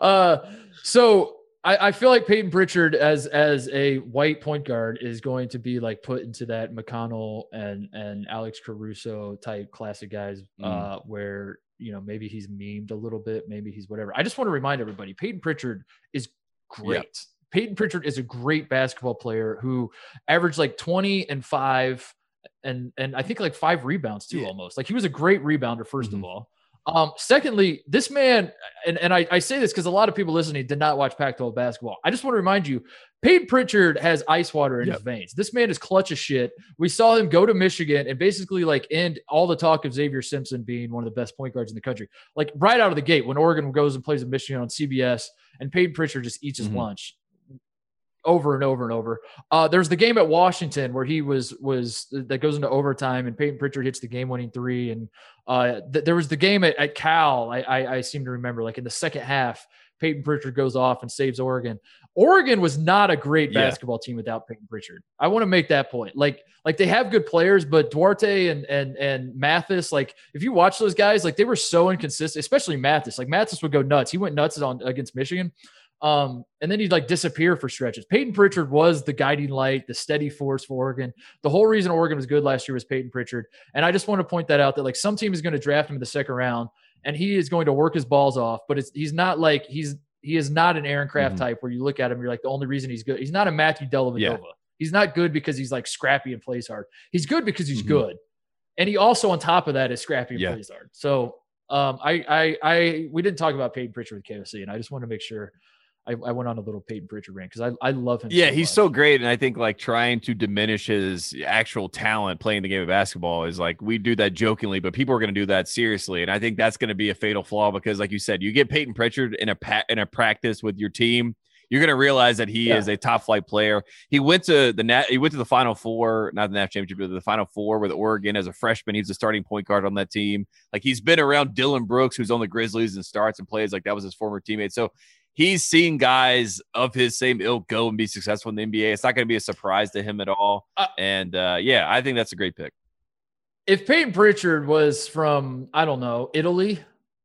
Uh, so I, I feel like Payton Pritchard as as a white point guard is going to be like put into that McConnell and and Alex Caruso type classic guys, uh, where you know maybe he's memed a little bit, maybe he's whatever. I just want to remind everybody, Payton Pritchard is great. Payton Pritchard is a great basketball player who averaged like 20 and five and and I think like five rebounds too Yeah. almost. Like he was a great rebounder 1st Mhm. of all. Um, secondly, this man, and, and I, I say this because a lot of people listening did not watch Pac 12 basketball. I just want to remind you, Payton Pritchard has ice water in Yep. his veins. This man is clutch as shit. We saw him go to Michigan and basically like end all the talk of Zavier Simpson being one of the best point guards in the country. Like right out of the gate when Oregon goes and plays in Michigan on CBS and Payton Pritchard just eats his Mhm. lunch over and over and over. Uh, there's the game at Washington where he was was that goes into overtime and Payton Pritchard hits the game winning three. And uh, th- there was the game at, at Cal. I, I I seem to remember like in the second half, Payton Pritchard goes off and saves Oregon. Oregon was not a great Yeah. basketball team without Payton Pritchard. I want to make that point. Like like they have good players, but Duarte and and and Mathis, like if you watch those guys, like they were so inconsistent, especially Mathis. Like Mathis would go nuts. He went nuts on against Michigan. Um, and then he'd like disappear for stretches. Payton Pritchard was the guiding light, the steady force for Oregon. The whole reason Oregon was good last year was Payton Pritchard. And I just want to point that out that like some team is going to draft him in the second round and he is going to work his balls off, but it's he's not like he's he is not an Aaron Craft Mhm. type where you look at him, you're like the only reason he's good. He's not a Matthew Dellavedova. Yeah. He's not good because he's like scrappy and plays hard. He's good because he's Mhm. good. And he also on top of that is scrappy and Yeah. plays hard. So um I I I we didn't talk about Payton Pritchard with KOC, and I just want to make sure I, I went on a little Payton Pritchard rant because I, I love him. Yeah, so he's much. so great, and I think like trying to diminish his actual talent playing the game of basketball is like we do that jokingly, but people are going to do that seriously, and I think that's going to be a fatal flaw because, like you said, you get Payton Pritchard in a pa- in a practice with your team, you're going to realize that he Yeah. is a top flight player. He went to the nat, he went to the Final Four, not the national championship, but the Final Four with Oregon as a freshman. He's the starting point guard on that team. Like he's been around Dillon Brooks, who's on the Grizzlies and starts and plays like that was his former teammate. So he's seen guys of his same ilk go and be successful in the NBA. It's not going to be a surprise to him at all. Uh, and uh, yeah, I think that's a great pick. if Payton Pritchard was from I don't know Italy,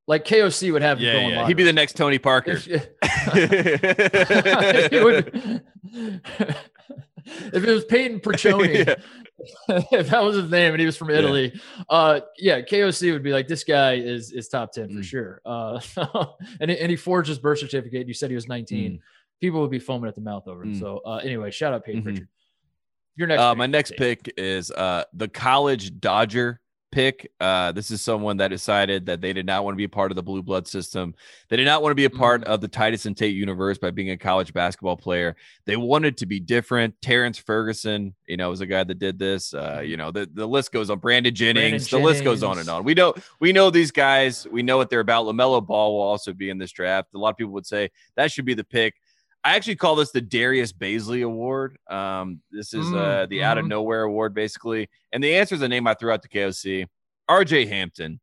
like KOC would have him going on. He'd be the next Tony Parker. If- <laughs> would- <laughs> <laughs> if it was Payton Priccioni, Yeah. If <laughs> that was his name and he was from Italy, uh, yeah, KOC would be like, this guy is is top ten for Mm. sure. Uh, <laughs> and and he forged his birth certificate. You said he was nineteen. People would be foaming at the mouth over it. Mm. So uh, anyway, shout out Payton Mhm. Pritchard. Your next, Uh, my next pick is uh, the college Dodger pick. Uh, this is someone that decided that they did not want to be a part of the blue blood system. They did not want to be a part Mm. of the Titus and Tate universe by being a college basketball player. They wanted to be different. Terrence Ferguson, you know, was a guy that did this. Uh, you know, the, the list goes on. Brandon Jennings, the list goes on and on. We know we know these guys. We know what they're about. Lamelo Ball will also be in this draft. A lot of people would say that should be the pick. I actually call this the Darius Bazley Award. Um, this is uh, Mm, the out of mhm. nowhere award, basically. And the answer is a name I threw out to KOC RJ Hampton.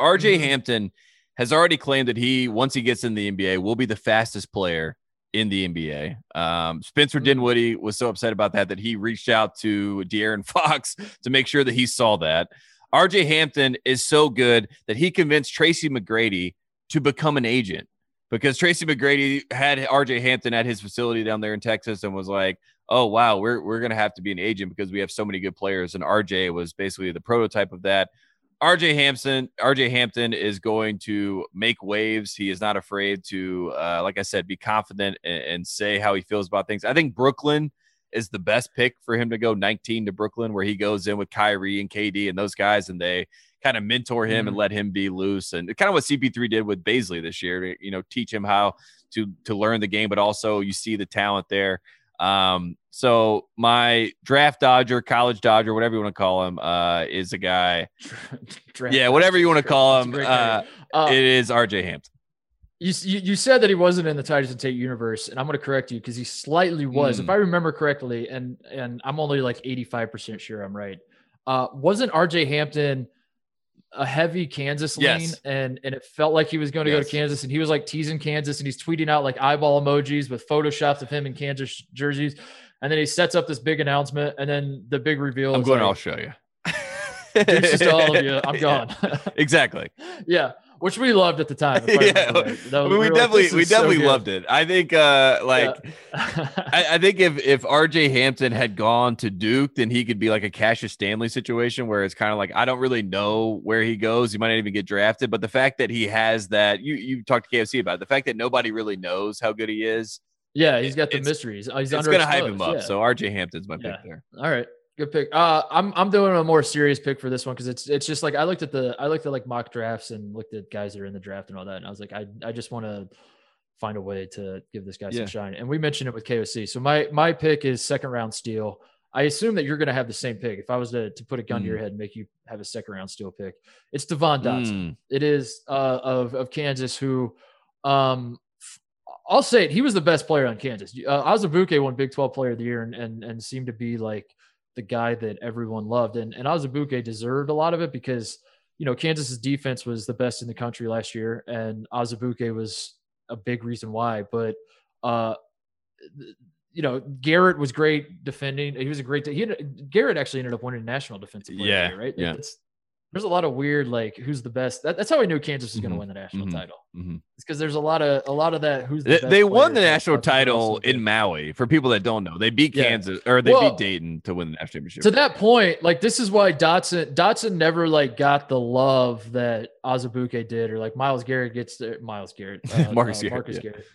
RJ Mhm. Hampton has already claimed that he, once he gets in the NBA, will be the fastest player in the NBA. Um, Spencer Mhm. Dinwiddie was so upset about that that he reached out to De'Aaron <laughs> Fox to make sure that he saw that. RJ Hampton is so good that he convinced Tracy McGrady to become an agent because Tracy McGrady had RJ Hampton at his facility down there in Texas and was like, "Oh wow, we're we're gonna have to be an agent because we have so many good players." And RJ was basically the prototype of that. RJ Hampton, RJ Hampton is going to make waves. He is not afraid to, uh, like I said, be confident and, and say how he feels about things. I think Brooklyn is the best pick for him to go 19 to Brooklyn, where he goes in with Kyrie and KD and those guys, and they kind of mentor him and let him be loose, and kind of what CP3 did with Bazley this year to you know teach him how to to learn the game, but also you see the talent there. Um, so my draft dodger, college dodger, whatever you want to call him, uh, is a guy. <laughs> Draft Yeah, whatever you want to call him. Uh. Uh, it is RJ Hampton. You, you said that he wasn't in the Titus and Tate universe, and I'm going to correct you because he slightly was, if Mm. I remember correctly, and and I'm only like 85 percent sure I'm right. Uh, wasn't R.J. Hampton a heavy Kansas lean, Yes. and and it felt like he was going to go to Kansas, and he was like teasing Kansas, and he's tweeting out like eyeball emojis with photoshops of him in Kansas jerseys, and then he sets up this big announcement, and then the big reveal. I'm going. like, I'll show you. deuces to all of you. I'm <laughs> Yeah, gone. <laughs> exactly. yeah, which we loved at the time. <laughs> Yeah, I mean, we like, definitely "This we is so definitely loved it. I think uh like Yeah. I, I think if if RJ Hampton had gone to Duke, then he could be like a Cassius Stanley situation where it's kind of like I don't really know where he goes. He might not even get drafted. But the fact that he has that you you talked to KFC about it, the fact that nobody really knows how good he is, yeah, he's got the mysteries. Oh, he's it's gonna hype him up. yeah. So RJ Hampton's my Yeah. pick there. all right, Good pick. Uh, I'm I'm doing a more serious pick for this one because it's it's just like I looked at the I looked at like mock drafts and looked at guys that are in the draft and all that, and I was like, I I just want to find a way to give this guy Yeah. some shine. And we mentioned it with KOC. So my my pick is second round steal. I assume that you're going to have the same pick. If I was to, to put a gun to your head and make you have a second round steal pick, it's Devon Dotson. Mm, It is uh, of of Kansas who, um, I'll say it. He was the best player on Kansas. Uh, Azubuike won Big Twelve Player of the Year and and and seemed to be like the guy that everyone loved. And and Azubuike deserved a lot of it because you know Kansas's defense was the best in the country last year, and Azubuike was a big reason why. But uh, you know Garrett was great defending. He was a great. He ended- Garrett actually ended up winning national defensive player, Yeah, year, right? yeah. It's, there's a lot of weird like who's the best. That, that's how I knew Kansas was going to win the national mhm, title. mhm. It's because there's a lot of a lot of that. Who's the They, best they won the national title in. Maui. For people that don't know, they beat Yeah. Kansas or they Well, beat Dayton to win the national championship. to that point, like this is why Dotson Dotson never like got the love that Azubuike did, or like Miles Garrett gets the Miles Garrett, uh, <laughs> Marcus uh, Garrett, Marcus yeah. Garrett,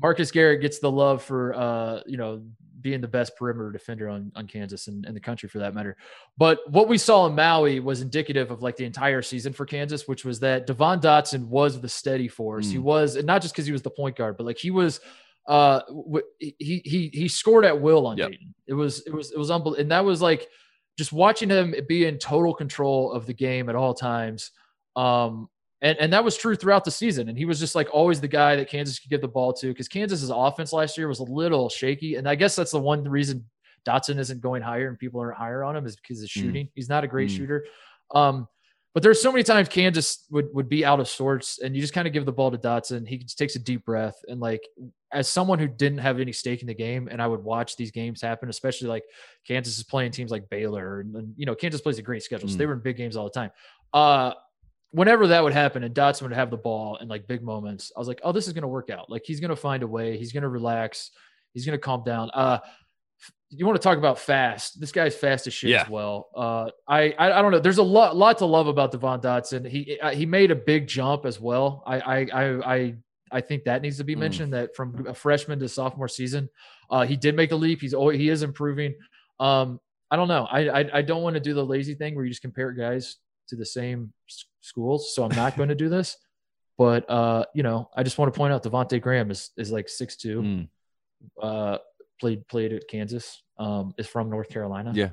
Marcus Garrett gets the love for uh you know being the best perimeter defender on on Kansas and, and the country for that matter. But what we saw in Maui was indicative of like the entire season for Kansas, which was that Devon Dotson was the steady force. He Mm. was and not just because he was the point guard, but like he was uh he he he scored at will on Yep. Dayton. It was it was it was unbelievable, and that was like just watching him be in total control of the game at all times. Um, and, and that was true throughout the season. And he was just like always the guy that Kansas could give the ball to because Kansas's offense last year was a little shaky. And I guess that's the one reason Dotson isn't going higher and people aren't higher on him is because of Mm. shooting. He's not a great Mm. shooter. Um, but there's so many times Kansas would, would be out of sorts and you just kind of give the ball to Dotson. He just takes a deep breath. And like, as someone who didn't have any stake in the game and I would watch these games happen, especially like Kansas is playing teams like Baylor and, and, you know, Kansas plays a great schedule. So Mm. they were in big games all the time. Uh, whenever that would happen and Dotson would have the ball in like big moments, I was like, oh, this is going to work out. Like he's going to find a way. He's going to relax. He's going to calm down. Uh, you want to talk about fast? This guy's fast as shit Yeah. as well. Uh, I, I I don't know. There's a lot lot to love about Devon Dotson. He uh, he made a big jump as well. I I I I, I think that needs to be Mm. mentioned. That from a freshman to sophomore season, uh, he did make the leap. He's always, he is improving. Um, I don't know. I I, I don't want to do the lazy thing where you just compare guys to the same schools. So I'm not going to do this. But uh, you know, I just want to point out Devonte Graham is is like six two. Mm. Uh, played played at Kansas. Um, is from North Carolina. Yeah.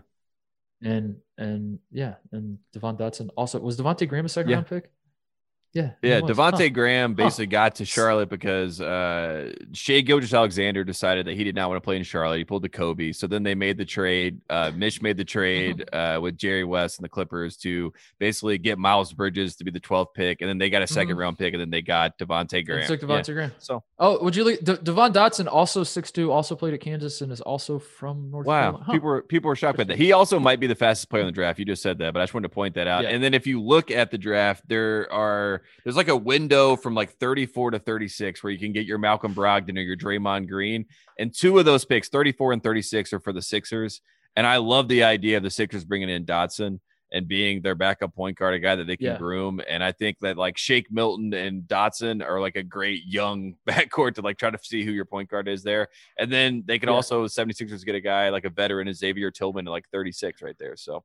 And and yeah, and Devon Dotson also was Devonte Graham a second Yeah. round pick. Yeah. Yeah, was. Devonte Huh. Graham basically got to Charlotte because uh, Shai Gilgeous-Alexander decided that he did not want to play in Charlotte. He pulled the Kobe. So then they made the trade. Uh, Mitch made the trade uh, with Jerry West and the Clippers to basically get Miles Bridges to be the 12th pick. And then they got a 2nd Mhm. round pick. And then they got Devonte Graham. took Yeah. Devonte Graham. So, Oh, would you? leave- De- Devon Dotson also six two, also played at Kansas, and is also from North wow. Carolina. Huh. People were, people were shocked by that. He also might be the fastest player in the draft. You just said that, but I just wanted to point that out. Yeah. And then if you look at the draft, there are there's like a window from like 34 to 36 where you can get your Malcolm Brogdon or your Draymond Green. And two of those picks, 34 and 36, are for the Sixers. And I love the idea of the Sixers bringing in Dotson and being their backup point guard, a guy that they can Yeah. groom. And I think that like Shake Milton and Dotson are like a great young <laughs> backcourt to like try to see who your point guard is there. And then they could Yeah. also 76ers get a guy like a veteran as Xavier Tillman at like 36 right there. So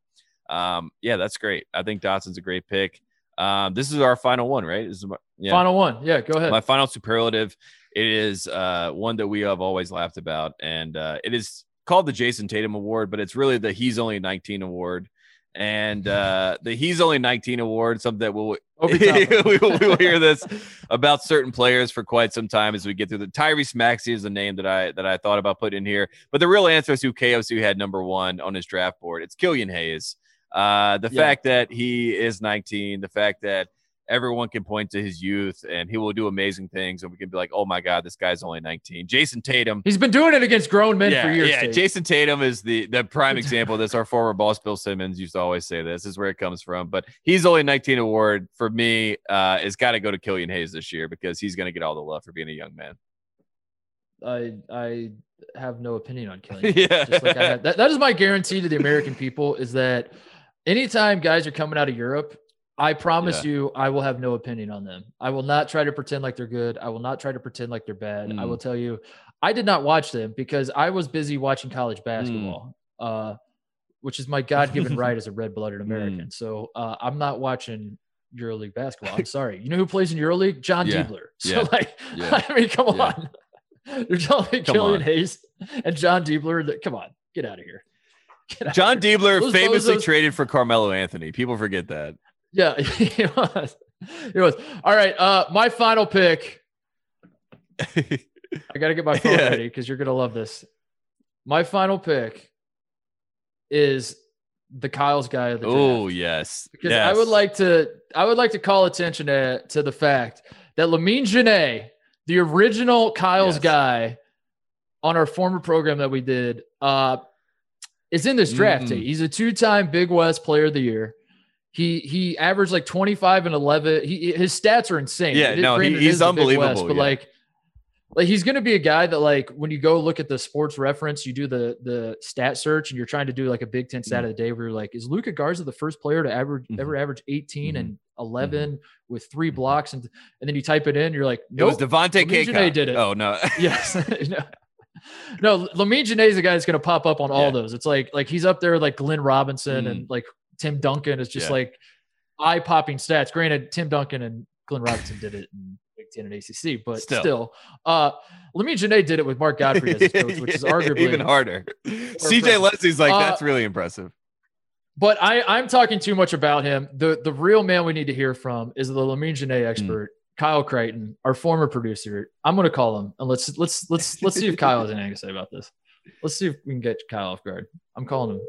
um, yeah, that's great. I think Dotson's a great pick. Um, this is our final one, right? This is my, yeah. Final one. Yeah, go ahead. My final superlative. It is uh, one that we have always laughed about, and uh, it is called the Jayson Tatum Award, but it's really the He's Only 19 Award. And uh, the He's Only 19 Award, something that we'll <laughs> we, will, we will hear this about certain players for quite some time as we get through the Tyrese Maxey is the name that I that I thought about putting in here. But the real answer is who KOC had number one on his draft board. It's Killian Hayes. Uh, the Yeah. fact that he is 19, the fact that everyone can point to his youth and he will do amazing things, and we can be like, oh my God, this guy's only 19. Jayson Tatum. He's been doing it against grown men yeah, for years. yeah. Tate. Jayson Tatum is the the prime <laughs> example of this. Our former boss Bill Simmons used to always say this. this is where it comes from. But he's only 19 award for me. Uh, it's got to go to Killian Hayes this year because he's going to get all the love for being a young man. I I have no opinion on Killian. <laughs> Yeah. Just like I that, that is my guarantee to the American people is that anytime guys are coming out of Europe, I promise Yeah. you, I will have no opinion on them. I will not try to pretend like they're good. I will not try to pretend like they're bad. I Mm. will tell you, I did not watch them because I was busy watching college Mm. basketball. Uh, which is my God-given right as a red-blooded <laughs> American. So uh, I'm not watching EuroLeague basketball. I'm <laughs> sorry. You know who plays in EuroLeague? Jon Yeah. Diebler. <laughs> So Yeah. like, Yeah. I mean, come on. You're telling me Killian. Hayes and Jon Diebler? That, come on, get out of here. Jon. Diebler famously traded for Carmelo Anthony. People forget that. Yeah, <laughs> it was. It was. All right. Uh, my final pick. I got to get my phone <laughs> Yeah. ready because you're gonna love this. My final pick is the Kyle's guy of the oh yes, because I would like to I would like to call attention to, to the fact that Lamine Diane, the original Kyle's Yes. guy on our former program that we did, uh, is in this draft. Mm. Tate. He's a two-time Big West Player of the Year. He he averaged like 25 and 11. He his stats are insane. Yeah, no, he- he's Big West, unbelievable, but yeah. like like he's going to be a guy that like when you go look at the sports reference, you do the the stat search and you're trying to do like a Big Ten Mm-hmm. stat of the day where you're like, is Luka Garza the first player to ever Mhm. ever average 18 Mhm. and 11 with three blocks and and then you type it in, you're like, no, It was nope. Devontae K. Did it. Oh no, <laughs> yes. <laughs> no. <laughs> No, Lamine Diane is the guy that's going to pop up on all Yeah. those. It's like like he's up there like Glenn Robinson Mm. and like Tim Duncan is just Yeah. like eye popping stats. Granted, Tim Duncan and Glenn Robinson did it in Big Ten and ACC, but Still. still, uh, Lamine Diane did it with Mark Gottfried as his coach, which is <laughs> arguably even harder. CJ. Leslie's like Uh, that's really impressive. But I, I'm talking too much about him. The the real man we need to hear from is the Lamine Diane expert, Kyle Crichton, our former producer. I'm gonna call him and let's let's let's let's see if <laughs> Kyle has anything to say about this. Let's see if we can get Kyle off guard. I'm calling him.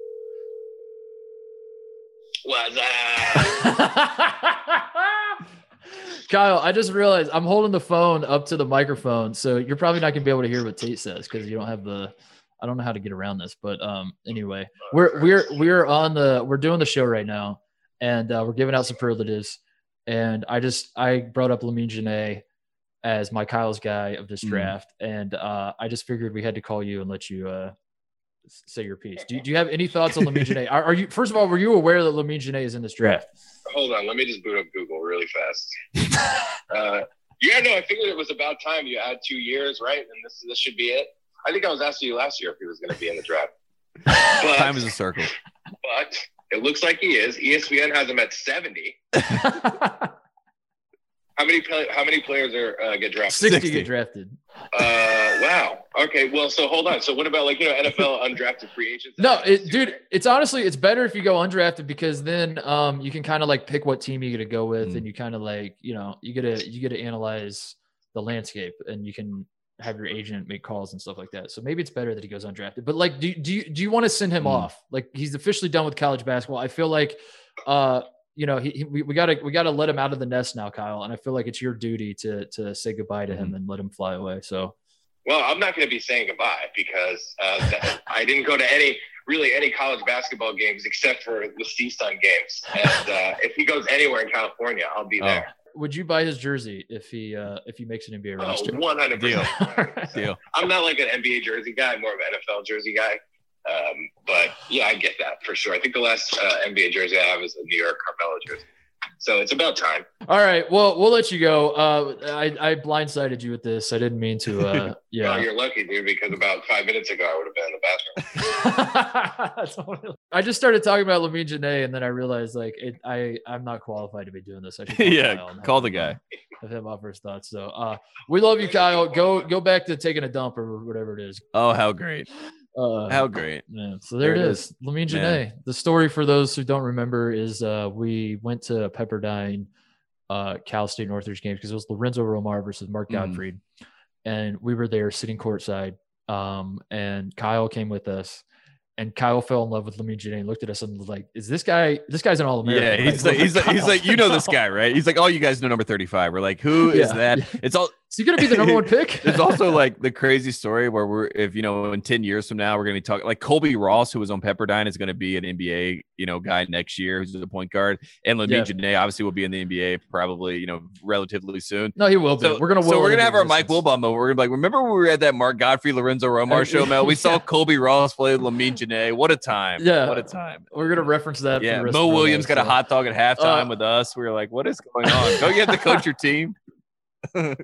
What's up? <laughs> Kyle, I just realized I'm holding the phone up to the microphone, so you're probably not gonna be able to hear what Tate says because you don't have the. I don't know how to get around this, but um, anyway, we're we're we're on the we're doing the show right now, and uh, we're giving out some privileges, and I just I brought up Lamine Diane as my Kyle's guy of this Mm. draft, and uh, I just figured we had to call you and let you uh, say your piece. Do, do you have any thoughts on Lamine Diane? Are, are you first of all, were you aware that Lamine Diane is in this draft? Hold on, let me just boot up Google really fast. <laughs> uh, yeah, no, I figured it was about time you had two years, right? And this this should be it. I think I was asking you last year if he was going to be in the draft, <laughs> but, Time is a circle. <laughs> but it looks like he is. ESPN has him at seventy. <laughs> How many how many players are uh, get drafted? 60, 60. get drafted. Uh, wow. Okay. Well, so hold on. So what about like you know NFL undrafted free agents? No, it, dude, it's honestly it's better if you go undrafted because then um you can kind of like pick what team you get to go with, Mm. and you kind of like you know you get to you get to analyze the landscape, and you can have your agent make calls and stuff like that. So maybe it's better that he goes undrafted. But like, do do you do you want to send him Mm. off? Like he's officially done with college basketball. I feel like uh you know he, he we, we gotta we gotta let him out of the nest now, Kyle. And I feel like it's your duty to to say goodbye to Mm-hmm. him and let him fly away. So Well, I'm not going to be saying goodbye because uh, th- <laughs> I didn't go to any really any college basketball games except for the CSUN games. And uh, if he goes anywhere in California, I'll be Oh, there. Would you buy his jersey if he uh if he makes an NBA Oh, roster? 100 Deal. percent. <laughs> Deal. I'm not like an NBA jersey guy, more of an NFL jersey guy. Um, but yeah, I get that for sure. I think the last uh, NBA jersey I have is a New York Carmelo jersey. So it's about time. All right. Well, we'll let you go. Uh, I, I blindsided you with this. I didn't mean to. Uh, Oh, <laughs> yeah. you're lucky, dude, because about five minutes ago I would have been in the bathroom. <laughs> That's I just started talking about Lamine Diane, and then I realized like it, I I'm not qualified to be doing this. I should <laughs> call Yeah, Kyle call the guy. Have him offer his thoughts. So uh, we love you, Kyle. Go go back to taking a dump or whatever it is. Oh, how great! Uh, How great! Yeah, so there, There it it is. Lamine. Diane. The story for those who don't remember is uh, we went to Pepperdine, uh, Cal State Northridge games because it was Lorenzo Romar versus Mark Mhm. Gottfried, and we were there sitting courtside. Um, and Kyle came with us, and Kyle fell in love with Lamine Diane and looked at us and was like, "Is this guy? This guy's an All American." Yeah, he's <laughs> like, he's like, he's like, you know this guy, right? He's like, oh, you guys know number thirty-five. We're like, who is Yeah, that? yeah. It's all. Is he gonna be the number one pick? <laughs> There's also like the crazy story where we're, if you know, in 10 years from now, we're going to be talking like Colbey Ross, who was on Pepperdine, is going to be an NBA, you know, guy next year who's a point guard. And Lamine Yeah. Diane obviously will be in the NBA probably, you know, relatively soon. no, he will be. So we're gonna. so we're gonna have our Mike. Wilbon moment. We're gonna be like, remember when we were at that Mark Gottfried Lorenzo Romar <laughs> show, Mel? We saw. Colbey Ross play Lamine Diane. What a time! Yeah. what a time! We're gonna reference that. Yeah, Mo Williams got a hot dog at halftime Uh, with us. We were like, what is going on? Go get you have to coach your team? <laughs>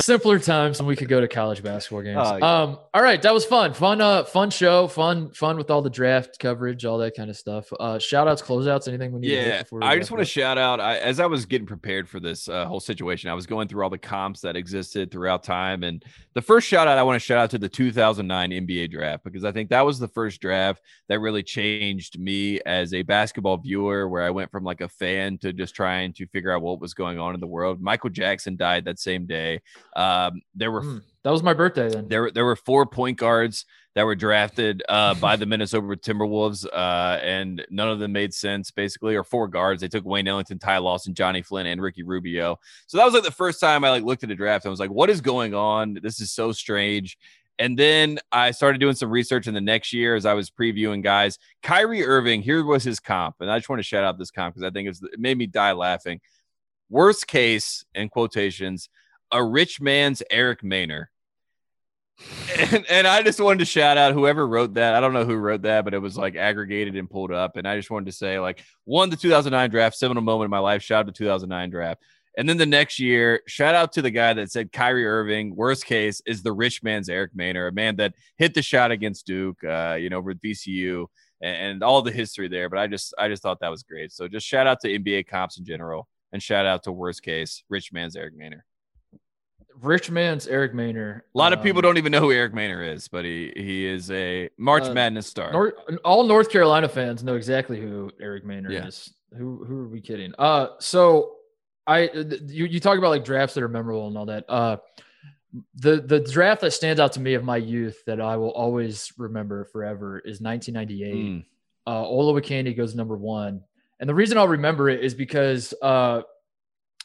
Simpler times when we could go to college basketball games. Oh, yeah. Um, all right, that was fun. Fun, uh, fun show, fun, fun with all the draft coverage, all that kind of stuff. Uh shout outs, closeouts, anything we need to Yeah, we I just want to shout out. I, as I was getting prepared for this uh, whole situation, I was going through all the comps that existed throughout time, and the first shout out I want to shout out to the 2009 NBA draft because I think that was the first draft that really changed me as a basketball viewer, where I went from like a fan to just trying to figure out what was going on in the world. Michael Jackson died that same day. Um, there were Hmm, that was my birthday then. there, were- there were four point guards that were drafted uh, by the Minnesota Timberwolves, uh, and none of them made sense, basically, or four guards. They took Wayne Ellington, Ty Lawson, Jonny Flynn, and Ricky Rubio. So that was like the first time I like looked at a draft. I was like, "What is going on? This is so strange." And then I started doing some research in the next year as I was previewing guys. Kyrie Irving, here was his comp, and I just want to shout out this comp because I think it's, it made me die laughing. Worst case, in quotations, a rich man's Eric Maynor and, and I just wanted to shout out whoever wrote that. I don't know who wrote that, but it was like aggregated and pulled up. And I just wanted to say, like, one, the 2009 draft, seminal moment in my life. Shout out to 2009 draft. And then the next year, shout out to the guy that said Kyrie Irving, worst case, is the rich man's Eric Maynor, a man that hit the shot against Duke, uh, you know, with VCU and, and all the history there. But I just, I just thought that was great. So just shout out to NBA comps in general, and shout out to worst case, rich man's Eric Maynor. Rich man's Eric Maynor. A lot of people Um, don't even know who Eric Maynor is, but he he is a March Uh, Madness star. North, all North Carolina fans know exactly who Eric Maynor Yeah. is. Who who are we kidding? Uh, so I you you talk about like drafts that are memorable and all that. Uh, the the draft that stands out to me of my youth that I will always remember forever is 1998. Mm. Uh, Olowokandi goes number one, and the reason I'll remember it is because uh,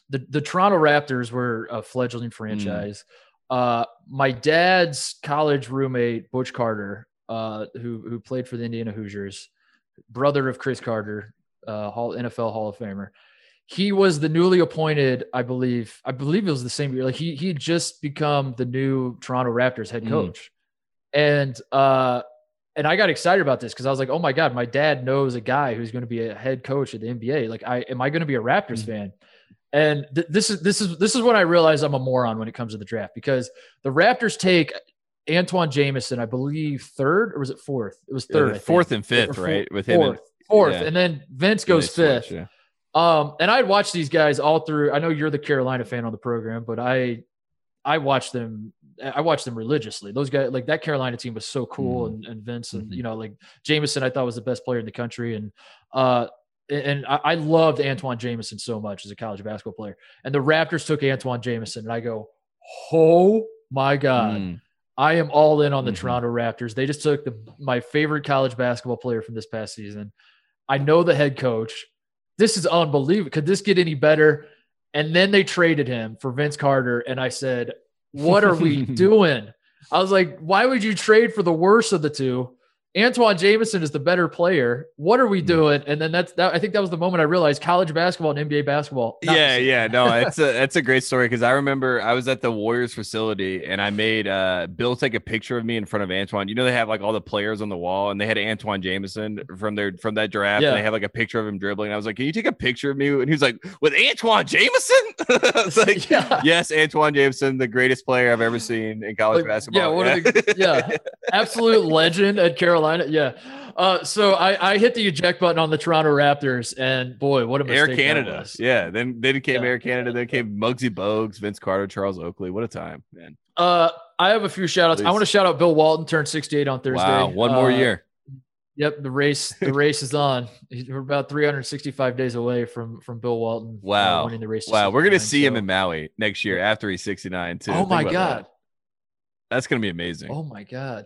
the the Toronto Raptors were a fledgling franchise. Uh, my dad's college roommate Butch Carter, uh, who who played for the Indiana Hoosiers, brother of Cris Carter, uh, Hall NFL Hall of Famer. He was the newly appointed, I believe. I believe it was the same year. Like he he had just become the new Toronto Raptors head Mm. coach, and uh, and I got excited about this because I was like, oh my god, my dad knows a guy who's going to be a head coach at the NBA. Like, I am I going to be a Raptors Mm. fan? And th- this is this is this is when I realized I'm a moron when it comes to the draft because the Raptors take Antawn Jamison, I believe third or was it fourth? It was third, think. fourth and fifth, four- right? With him and fourth, fourth, yeah. and then Vince goes switch, fifth. yeah. Um, and I'd watch these guys all through. I know you're the Carolina fan on the program, but I, I watched them. I watched them religiously. Those guys, like that Carolina team, was so cool, Mhm. and, and Vince, and Mhm. you know, like Jamison, I thought was the best player in the country, and uh, and I, loved Antawn Jamison so much as a college basketball player. And the Raptors took Antawn Jamison, and I go, oh my god, Mm. I am all in on the Mhm. Toronto Raptors. They just took the my favorite college basketball player from this past season. I know the head coach. This is unbelievable. Could this get any better? And then they traded him for Vince Carter. And I said, What are we <laughs> doing? I was like, Why would you trade for the worst of the two? Antawn Jamison is the better player. What are we Hmm. doing? And then that's that. I think that was the moment I realized college basketball and NBA basketball. Yeah, yeah, no, <laughs> it's a that's a great story because I remember I was at the Warriors facility and I made uh Bill take a picture of me in front of Antawn. You know they have like all the players on the wall and they had Antawn Jamison from their from that draft. Yeah. And they have like a picture of him dribbling. I was like, "Can you take a picture of me?" And he was like, "With Antawn Jamison?" <laughs> it's like, Yeah. yes, Antawn Jamison, the greatest player I've ever seen in college Like, basketball. yeah, of the- <laughs> yeah. absolute legend at Carolina. Yeah. Uh, so I, I hit the eject button on the Toronto Raptors, and boy, what a mistake Air Canada. Yeah. Then then came Yeah. Air Canada. Then came Muggsy Bogues, Vince Carter, Charles Oakley. What a time, man. Uh, I have a few shout outs. I want to shout out Bill Walton, turned 68 on Thursday. Wow. One more Uh, year. Yep, the race the <laughs> race is on. We're about 365 days away from from Bill Walton. uh, Wow. winning the race. Wow, we're gonna 69, see him in Maui next year after he's 69 too. Oh Think my god. that. that's gonna be amazing. Oh my god.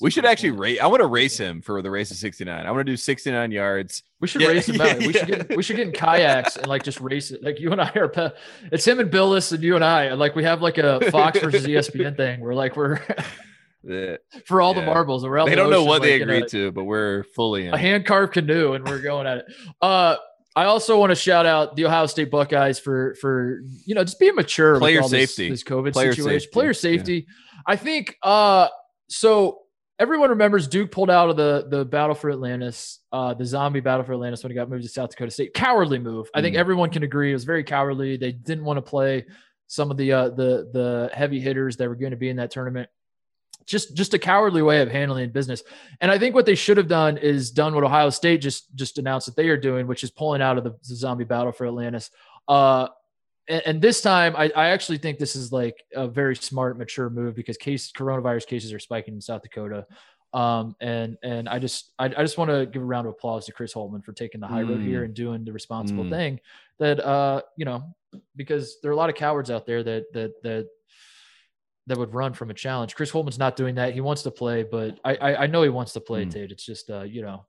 We should actually race. I want to race him for the race of 69. I want to do 69 yards. We should Yeah, race him yeah, <laughs> out. We should get we should get in kayaks and like just race it. Like you and I are pe- it's him and Bilas and you and I. And like we have like a Fox <laughs> versus ESPN thing where like we're <laughs> for all Yeah. the marbles. We're out They the don't know ocean, what they like, in a- agreed to, but we're fully in. a hand carved canoe and we're going at it. Uh, I also want to shout out the Ohio State Buckeyes for for you know just being mature Player with all safety. this, COVID Player situation. safety. Player Yeah. safety. I think uh so everyone remembers Duke pulled out of the the battle for Atlantis, uh the zombie battle for Atlantis when he got moved to South Dakota State. Cowardly move. I think Mhm. everyone can agree it was very cowardly. They didn't want to play some of the uh, the the heavy hitters that were going to be in that tournament. Just just a cowardly way of handling business. And I think what they should have done is done what Ohio State just just announced that they are doing, which is pulling out of the, the zombie battle for Atlantis. Uh, and, and this time, I, I actually think this is like a very smart, mature move because case coronavirus cases are spiking in South Dakota. Um, and and I just I, I just want to give a round of applause to Chris Holtmann for taking the high road here and doing the responsible Mm. thing that uh you know because there are a lot of cowards out there that that that that would run from a challenge. Chris Holtmann's not doing that. He wants to play, but I I, I know he wants to play, Mm. Tate. It's just uh you know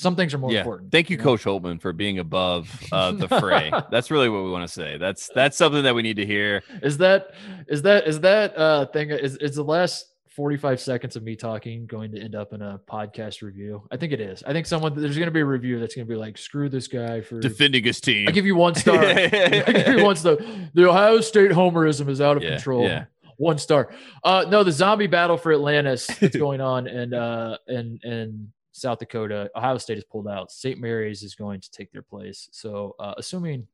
some things are more yeah. important. Thank you, know? Coach Holtmann, for being above uh, <laughs> the fray. that's really what we want to say. That's that's something that we need to hear. Is that is that is that uh thing is is the last 45 seconds of me talking going to end up in a podcast review? I think it is. I think someone there's going to be a review that's going to be like screw this guy for Defending his team. I give you one star. <laughs> I give you one star. The Ohio State homerism is out of Yeah, control. yeah. One star. Uh no, the zombie battle for Atlantis that's <laughs> going on and uh and in South Dakota. Ohio State has pulled out. St. Mary's is going to take their place. So uh assuming,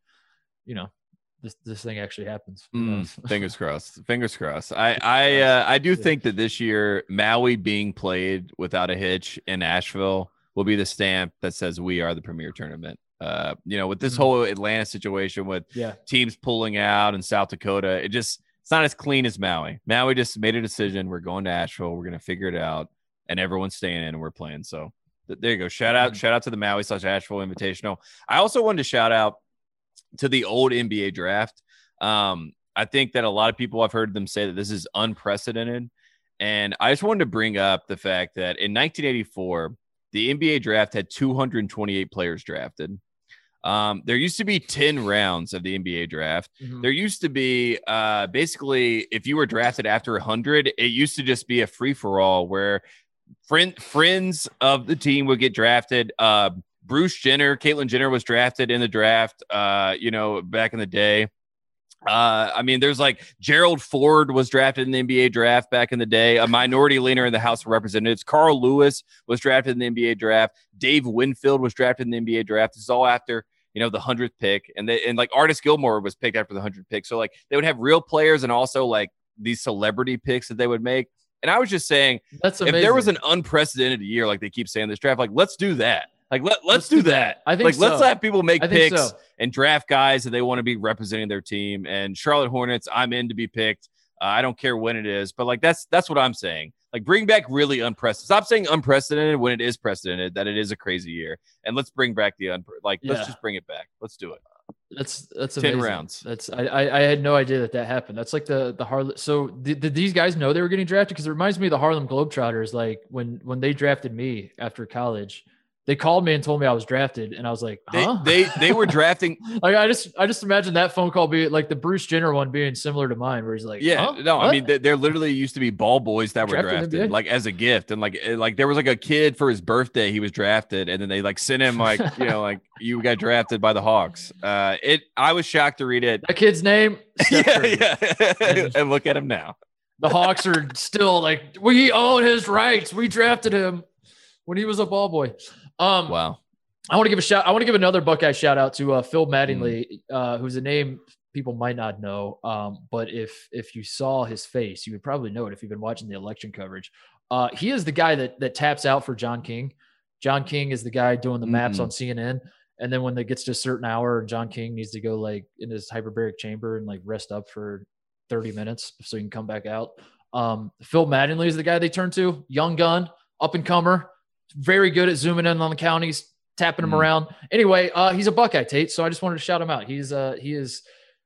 you know, this this thing actually happens. Mm, <laughs> fingers crossed. Fingers crossed. I I uh, I do think that this year Maui being played without a hitch in Asheville will be the stamp that says we are the premier tournament. Uh, you know, with this Mhm. whole Atlanta situation with Yeah. teams pulling out in South Dakota, it just it's not as clean as Maui. Maui just made a decision. We're going to Asheville. We're gonna figure it out, and everyone's staying in and we're playing. So th- there you go. Shout out, Mhm. shout out to the Maui slash Asheville Invitational. I also wanted to shout out to the old NBA draft. Um, I think that a lot of people I've heard them say that this is unprecedented. And I just wanted to bring up the fact that in 1984, the NBA draft had 228 players drafted. Um, there used to be 10 rounds of the NBA draft. Mhm. There used to be uh, basically, if you were drafted after 100, it used to just be a free for all where friend, friends of the team would get drafted. Uh, Bruce Jenner, Caitlyn Jenner was drafted in the draft, uh, you know, back in the day. Uh, I mean, there's like Gerald Ford was drafted in the NBA draft back in the day, a minority leader in the House of Representatives. Carl Lewis was drafted in the NBA draft. Dave Winfield was drafted in the NBA draft. This is all after you know the hundredth pick, and they, and like Artis Gilmore was picked after the hundredth pick. So like they would have real players and also like these celebrity picks that they would make. And I was just saying, That's amazing. if there was an unprecedented year, like they keep saying this draft, like let's do that. Like let let's, Let's do do that. I think like let's so. have people make picks so. and draft guys that they want to be representing their team. And Charlotte Hornets, I'm in to be picked. Uh, I don't care when it is, but like that's that's what I'm saying. Like bring back really unprecedented. Stop saying unprecedented when it is precedented. That it is a crazy year, and let's bring back the un. Like Yeah. let's just bring it back. Let's do it. That's that's 10 amazing. rounds. That's I, I I had no idea that that happened. That's like the the Harlem. So did, did these guys know they were getting drafted? Because it reminds me of the Harlem Globetrotters. Like when when they drafted me after college, they called me and told me I was drafted, and I was like, They huh? they they were <laughs> drafting. like I just I just imagine that phone call being like the Bruce Jenner one being similar to mine, where he's like, Yeah, huh? no, I mean there, there literally used to be ball boys that were Drafted in drafted NBA? like as a gift, and like eh, like there was like a kid for his birthday he was drafted, and then they like sent him like you know like <laughs> you got drafted by the Hawks. Uh, it I was shocked to read it. that kid's name. <laughs> Steph Curry. yeah, yeah, and look at him now. The Hawks are still like, we own his rights. We drafted him when he was a ball boy. Um, Wow. I want to give a shout. I want to give another Buckeye shout out to uh, Phil Mm. Mattingly, uh, who's a name people might not know. Um, but if if you saw his face, you would probably know it if you've been watching the election coverage. Uh, he is the guy that that taps out for John King. John King is the guy doing the maps Mhm. on CNN. And then when it gets to a certain hour, John King needs to go like in his hyperbaric chamber and like rest up for 30 minutes so he can come back out. Um, Phil Mattingly is the guy they turn to, young gun, up and comer, very good at zooming in on the counties, tapping them Mm. around. Anyway, uh, he's a Buckeye Tate, so I just wanted to shout him out. He's uh, he is.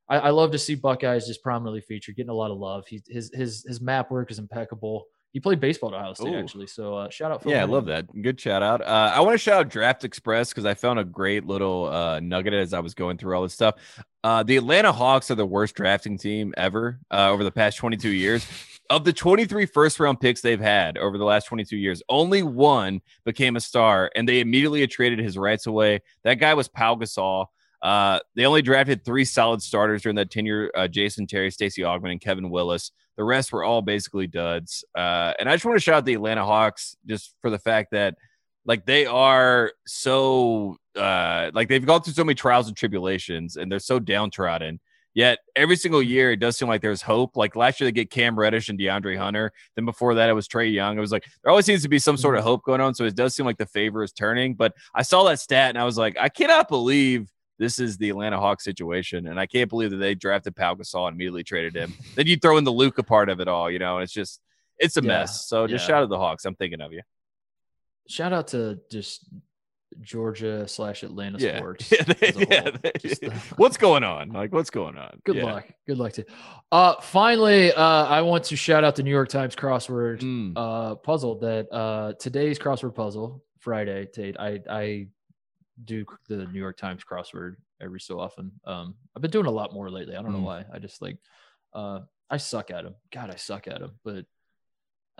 I, I love to see Buckeyes just prominently featured, getting a lot of love. He, his his his map work is impeccable. He played baseball at Ohio State Ooh. actually, so uh, shout out. Phil Yeah, I love that. Good shout out. Uh, I want to shout out Draft Express because I found a great little uh, nugget as I was going through all this stuff. Uh, the Atlanta Hawks are the worst drafting team ever uh, over the past 22 years. Of the 23 first round picks they've had over the last 22 years, only one became a star, and they immediately traded his rights away. That guy was Pau Gasol. Uh, they only drafted three solid starters during that tenure: uh, Jason Terry, Stacey Augmon, and Kevin Willis. The rest were all basically duds. Uh, and I just want to shout out the Atlanta Hawks just for the fact that like they are so uh like they've gone through so many trials and tribulations and they're so downtrodden Yet every single year, it does seem like there's hope. Like last year, they get Cam Reddish and DeAndre Hunter. Then before that, it was Trae Young. It was like there always seems to be some sort of hope going on. So it does seem like the favor is turning. But I saw that stat and I was like, I cannot believe this is the Atlanta Hawks situation, and I can't believe that they drafted Pau Gasol and immediately traded him. <laughs> then you throw in the Luka part of it all, you know, and it's just it's a Yeah, mess. So just yeah. shout out to the Hawks. I'm thinking of you. Shout out to just Georgia slash Atlanta Yeah. sports. <laughs> Yeah, they- yeah, they- Just, uh, <laughs> what's going on? Like, what's going on? Good Yeah. luck. Good luck to. Uh, finally, uh, I want to shout out the New York Times crossword Mm. uh, puzzle that uh, today's crossword puzzle Friday. Tate, I I do the New York Times crossword every so often. Um, I've been doing a lot more lately. I don't know Mm. why. I just like uh, I suck at them. God, I suck at them. But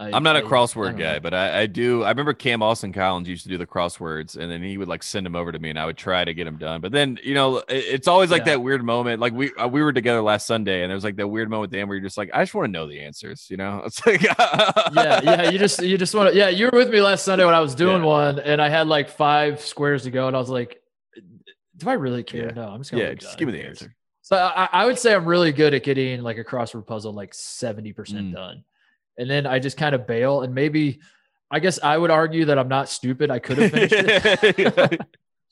I, I'm not a I- I crossword guy, know. but I, I do. I remember Cam Austin Collins used to do the crosswords, and then he would like send them over to me, and I would try to get them done. But then, you know, it- it's always like Yeah. that weird moment. Like we uh, we were together last Sunday, and there was like that weird moment at the end where you're just like, I just want to know the answers. You know, <laughs> it's like, yeah, yeah. You just you just want to. Yeah, you were with me last Sunday when I was doing Yeah. one, and I had like five squares to go, and I was like, "Do I really care? Yeah. No, I'm just gonna. yeah. Just down. give me the answer. So I, I would say I'm really good at getting like a crossword puzzle like 70% Mm. done. And then I just kind of bail. And maybe I guess I would argue that I'm not stupid. I could have finished it. <laughs>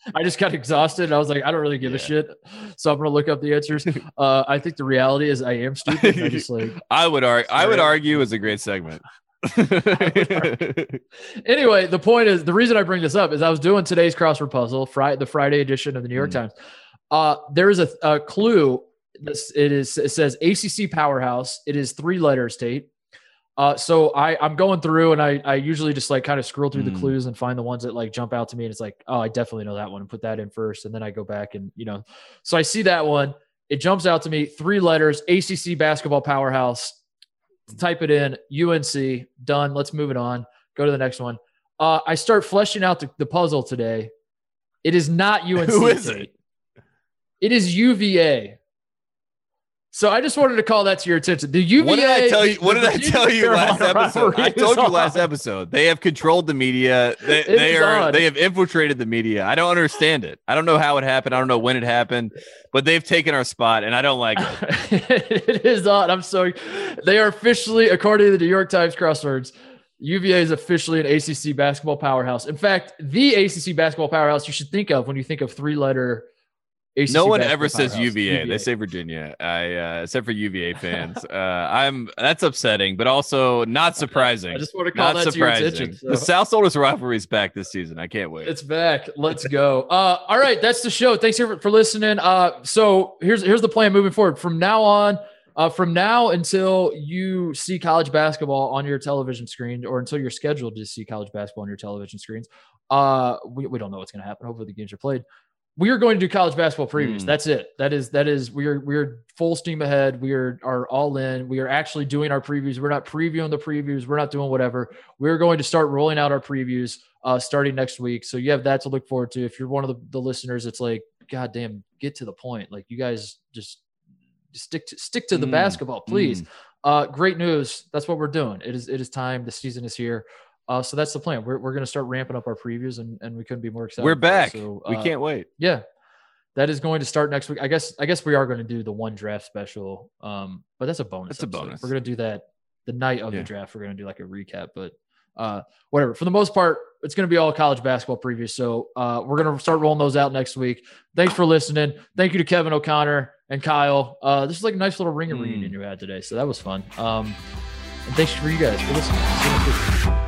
<laughs> I just got exhausted. And I was like, I don't really give a shit. So I'm gonna look up the answers. Uh, I think the reality is I am stupid. I just like <laughs> I would argue. I would argue is a great segment. anyway, the point is the reason I bring this up is I was doing today's crossword puzzle, Friday, the Friday edition of the New York Mm. Times. Uh, there is a, a clue. This it is. It says ACC powerhouse. It is three letters, Tate. Uh, so I I'm going through and I I usually just like kind of scroll through Mm. the clues and find the ones that like jump out to me and it's like oh I definitely know that one and put that in first and then I go back and you know. So I see that one. It jumps out to me. Three letters ACC basketball powerhouse. Type it in UNC done let's move it on. Go to the next one. Uh, I start fleshing out the, the puzzle today. It is not UNC <laughs> Who is Tate. it? it is UVA so I just wanted to call that to your attention the UVA What did I tell the- you? What did I tell you last episode? I told you last episode. They have controlled the media. They, they are. on. They have infiltrated the media. I don't understand it. I don't know how it happened. I don't know when it happened, but they've taken our spot, and I don't like it. <laughs> it is on. I'm sorry. They are officially, according to the New York Times crosswords, UVA is officially an ACC basketball powerhouse. In fact, the ACC basketball powerhouse you should think of when you think of three letter ACC. no one ever says powerhouse, UVA. They say Virginia. I uh, except for UVA <laughs> fans. uh, I'm that's upsetting, but also not surprising. I just want to call not that to your surprising. attention. The so. South Oldest rivalry is back this season. I can't wait. It's back. Let's go. Uh, all right, that's the show. Thanks for, for listening. Uh, so here's here's the plan moving forward. From now on, uh, from now until you see college basketball on your television screen, or until you're scheduled to see college basketball on your television screens, uh, we, we don't know what's going to happen. Hopefully, the games are played. We are going to do college basketball previews. Mm. That's it. That is that is we are we are full steam ahead. We are are all in. We are actually doing our previews. We're not previewing the previews. We're not doing whatever. We're going to start rolling out our previews uh, starting next week. So you have that to look forward to. If you're one of the, the listeners, it's like, God damn, get to the point. Like you guys just stick to stick to the Mm, basketball, please. Uh, great news. That's what we're doing. It is it is time. The season is here. Uh, so that's the plan. We're, we're going to start ramping up our previews, and, and we couldn't be more excited. We're back. So, we uh, can't wait. Yeah, that is going to start next week. I guess. I guess we are going to do the one draft special. Um, but that's a bonus. That's a bonus. We're going to do that the night of Yeah. the draft. We're going to do like a recap, but uh, whatever. For the most part, it's going to be all college basketball previews. So uh, we're going to start rolling those out next week. Thanks for listening. Thank you to Kevin O'Connor and Kyle. Uh, this is like a nice little ringer Mm. reunion you had today, so that was fun. Um, and thanks for you guys for listening.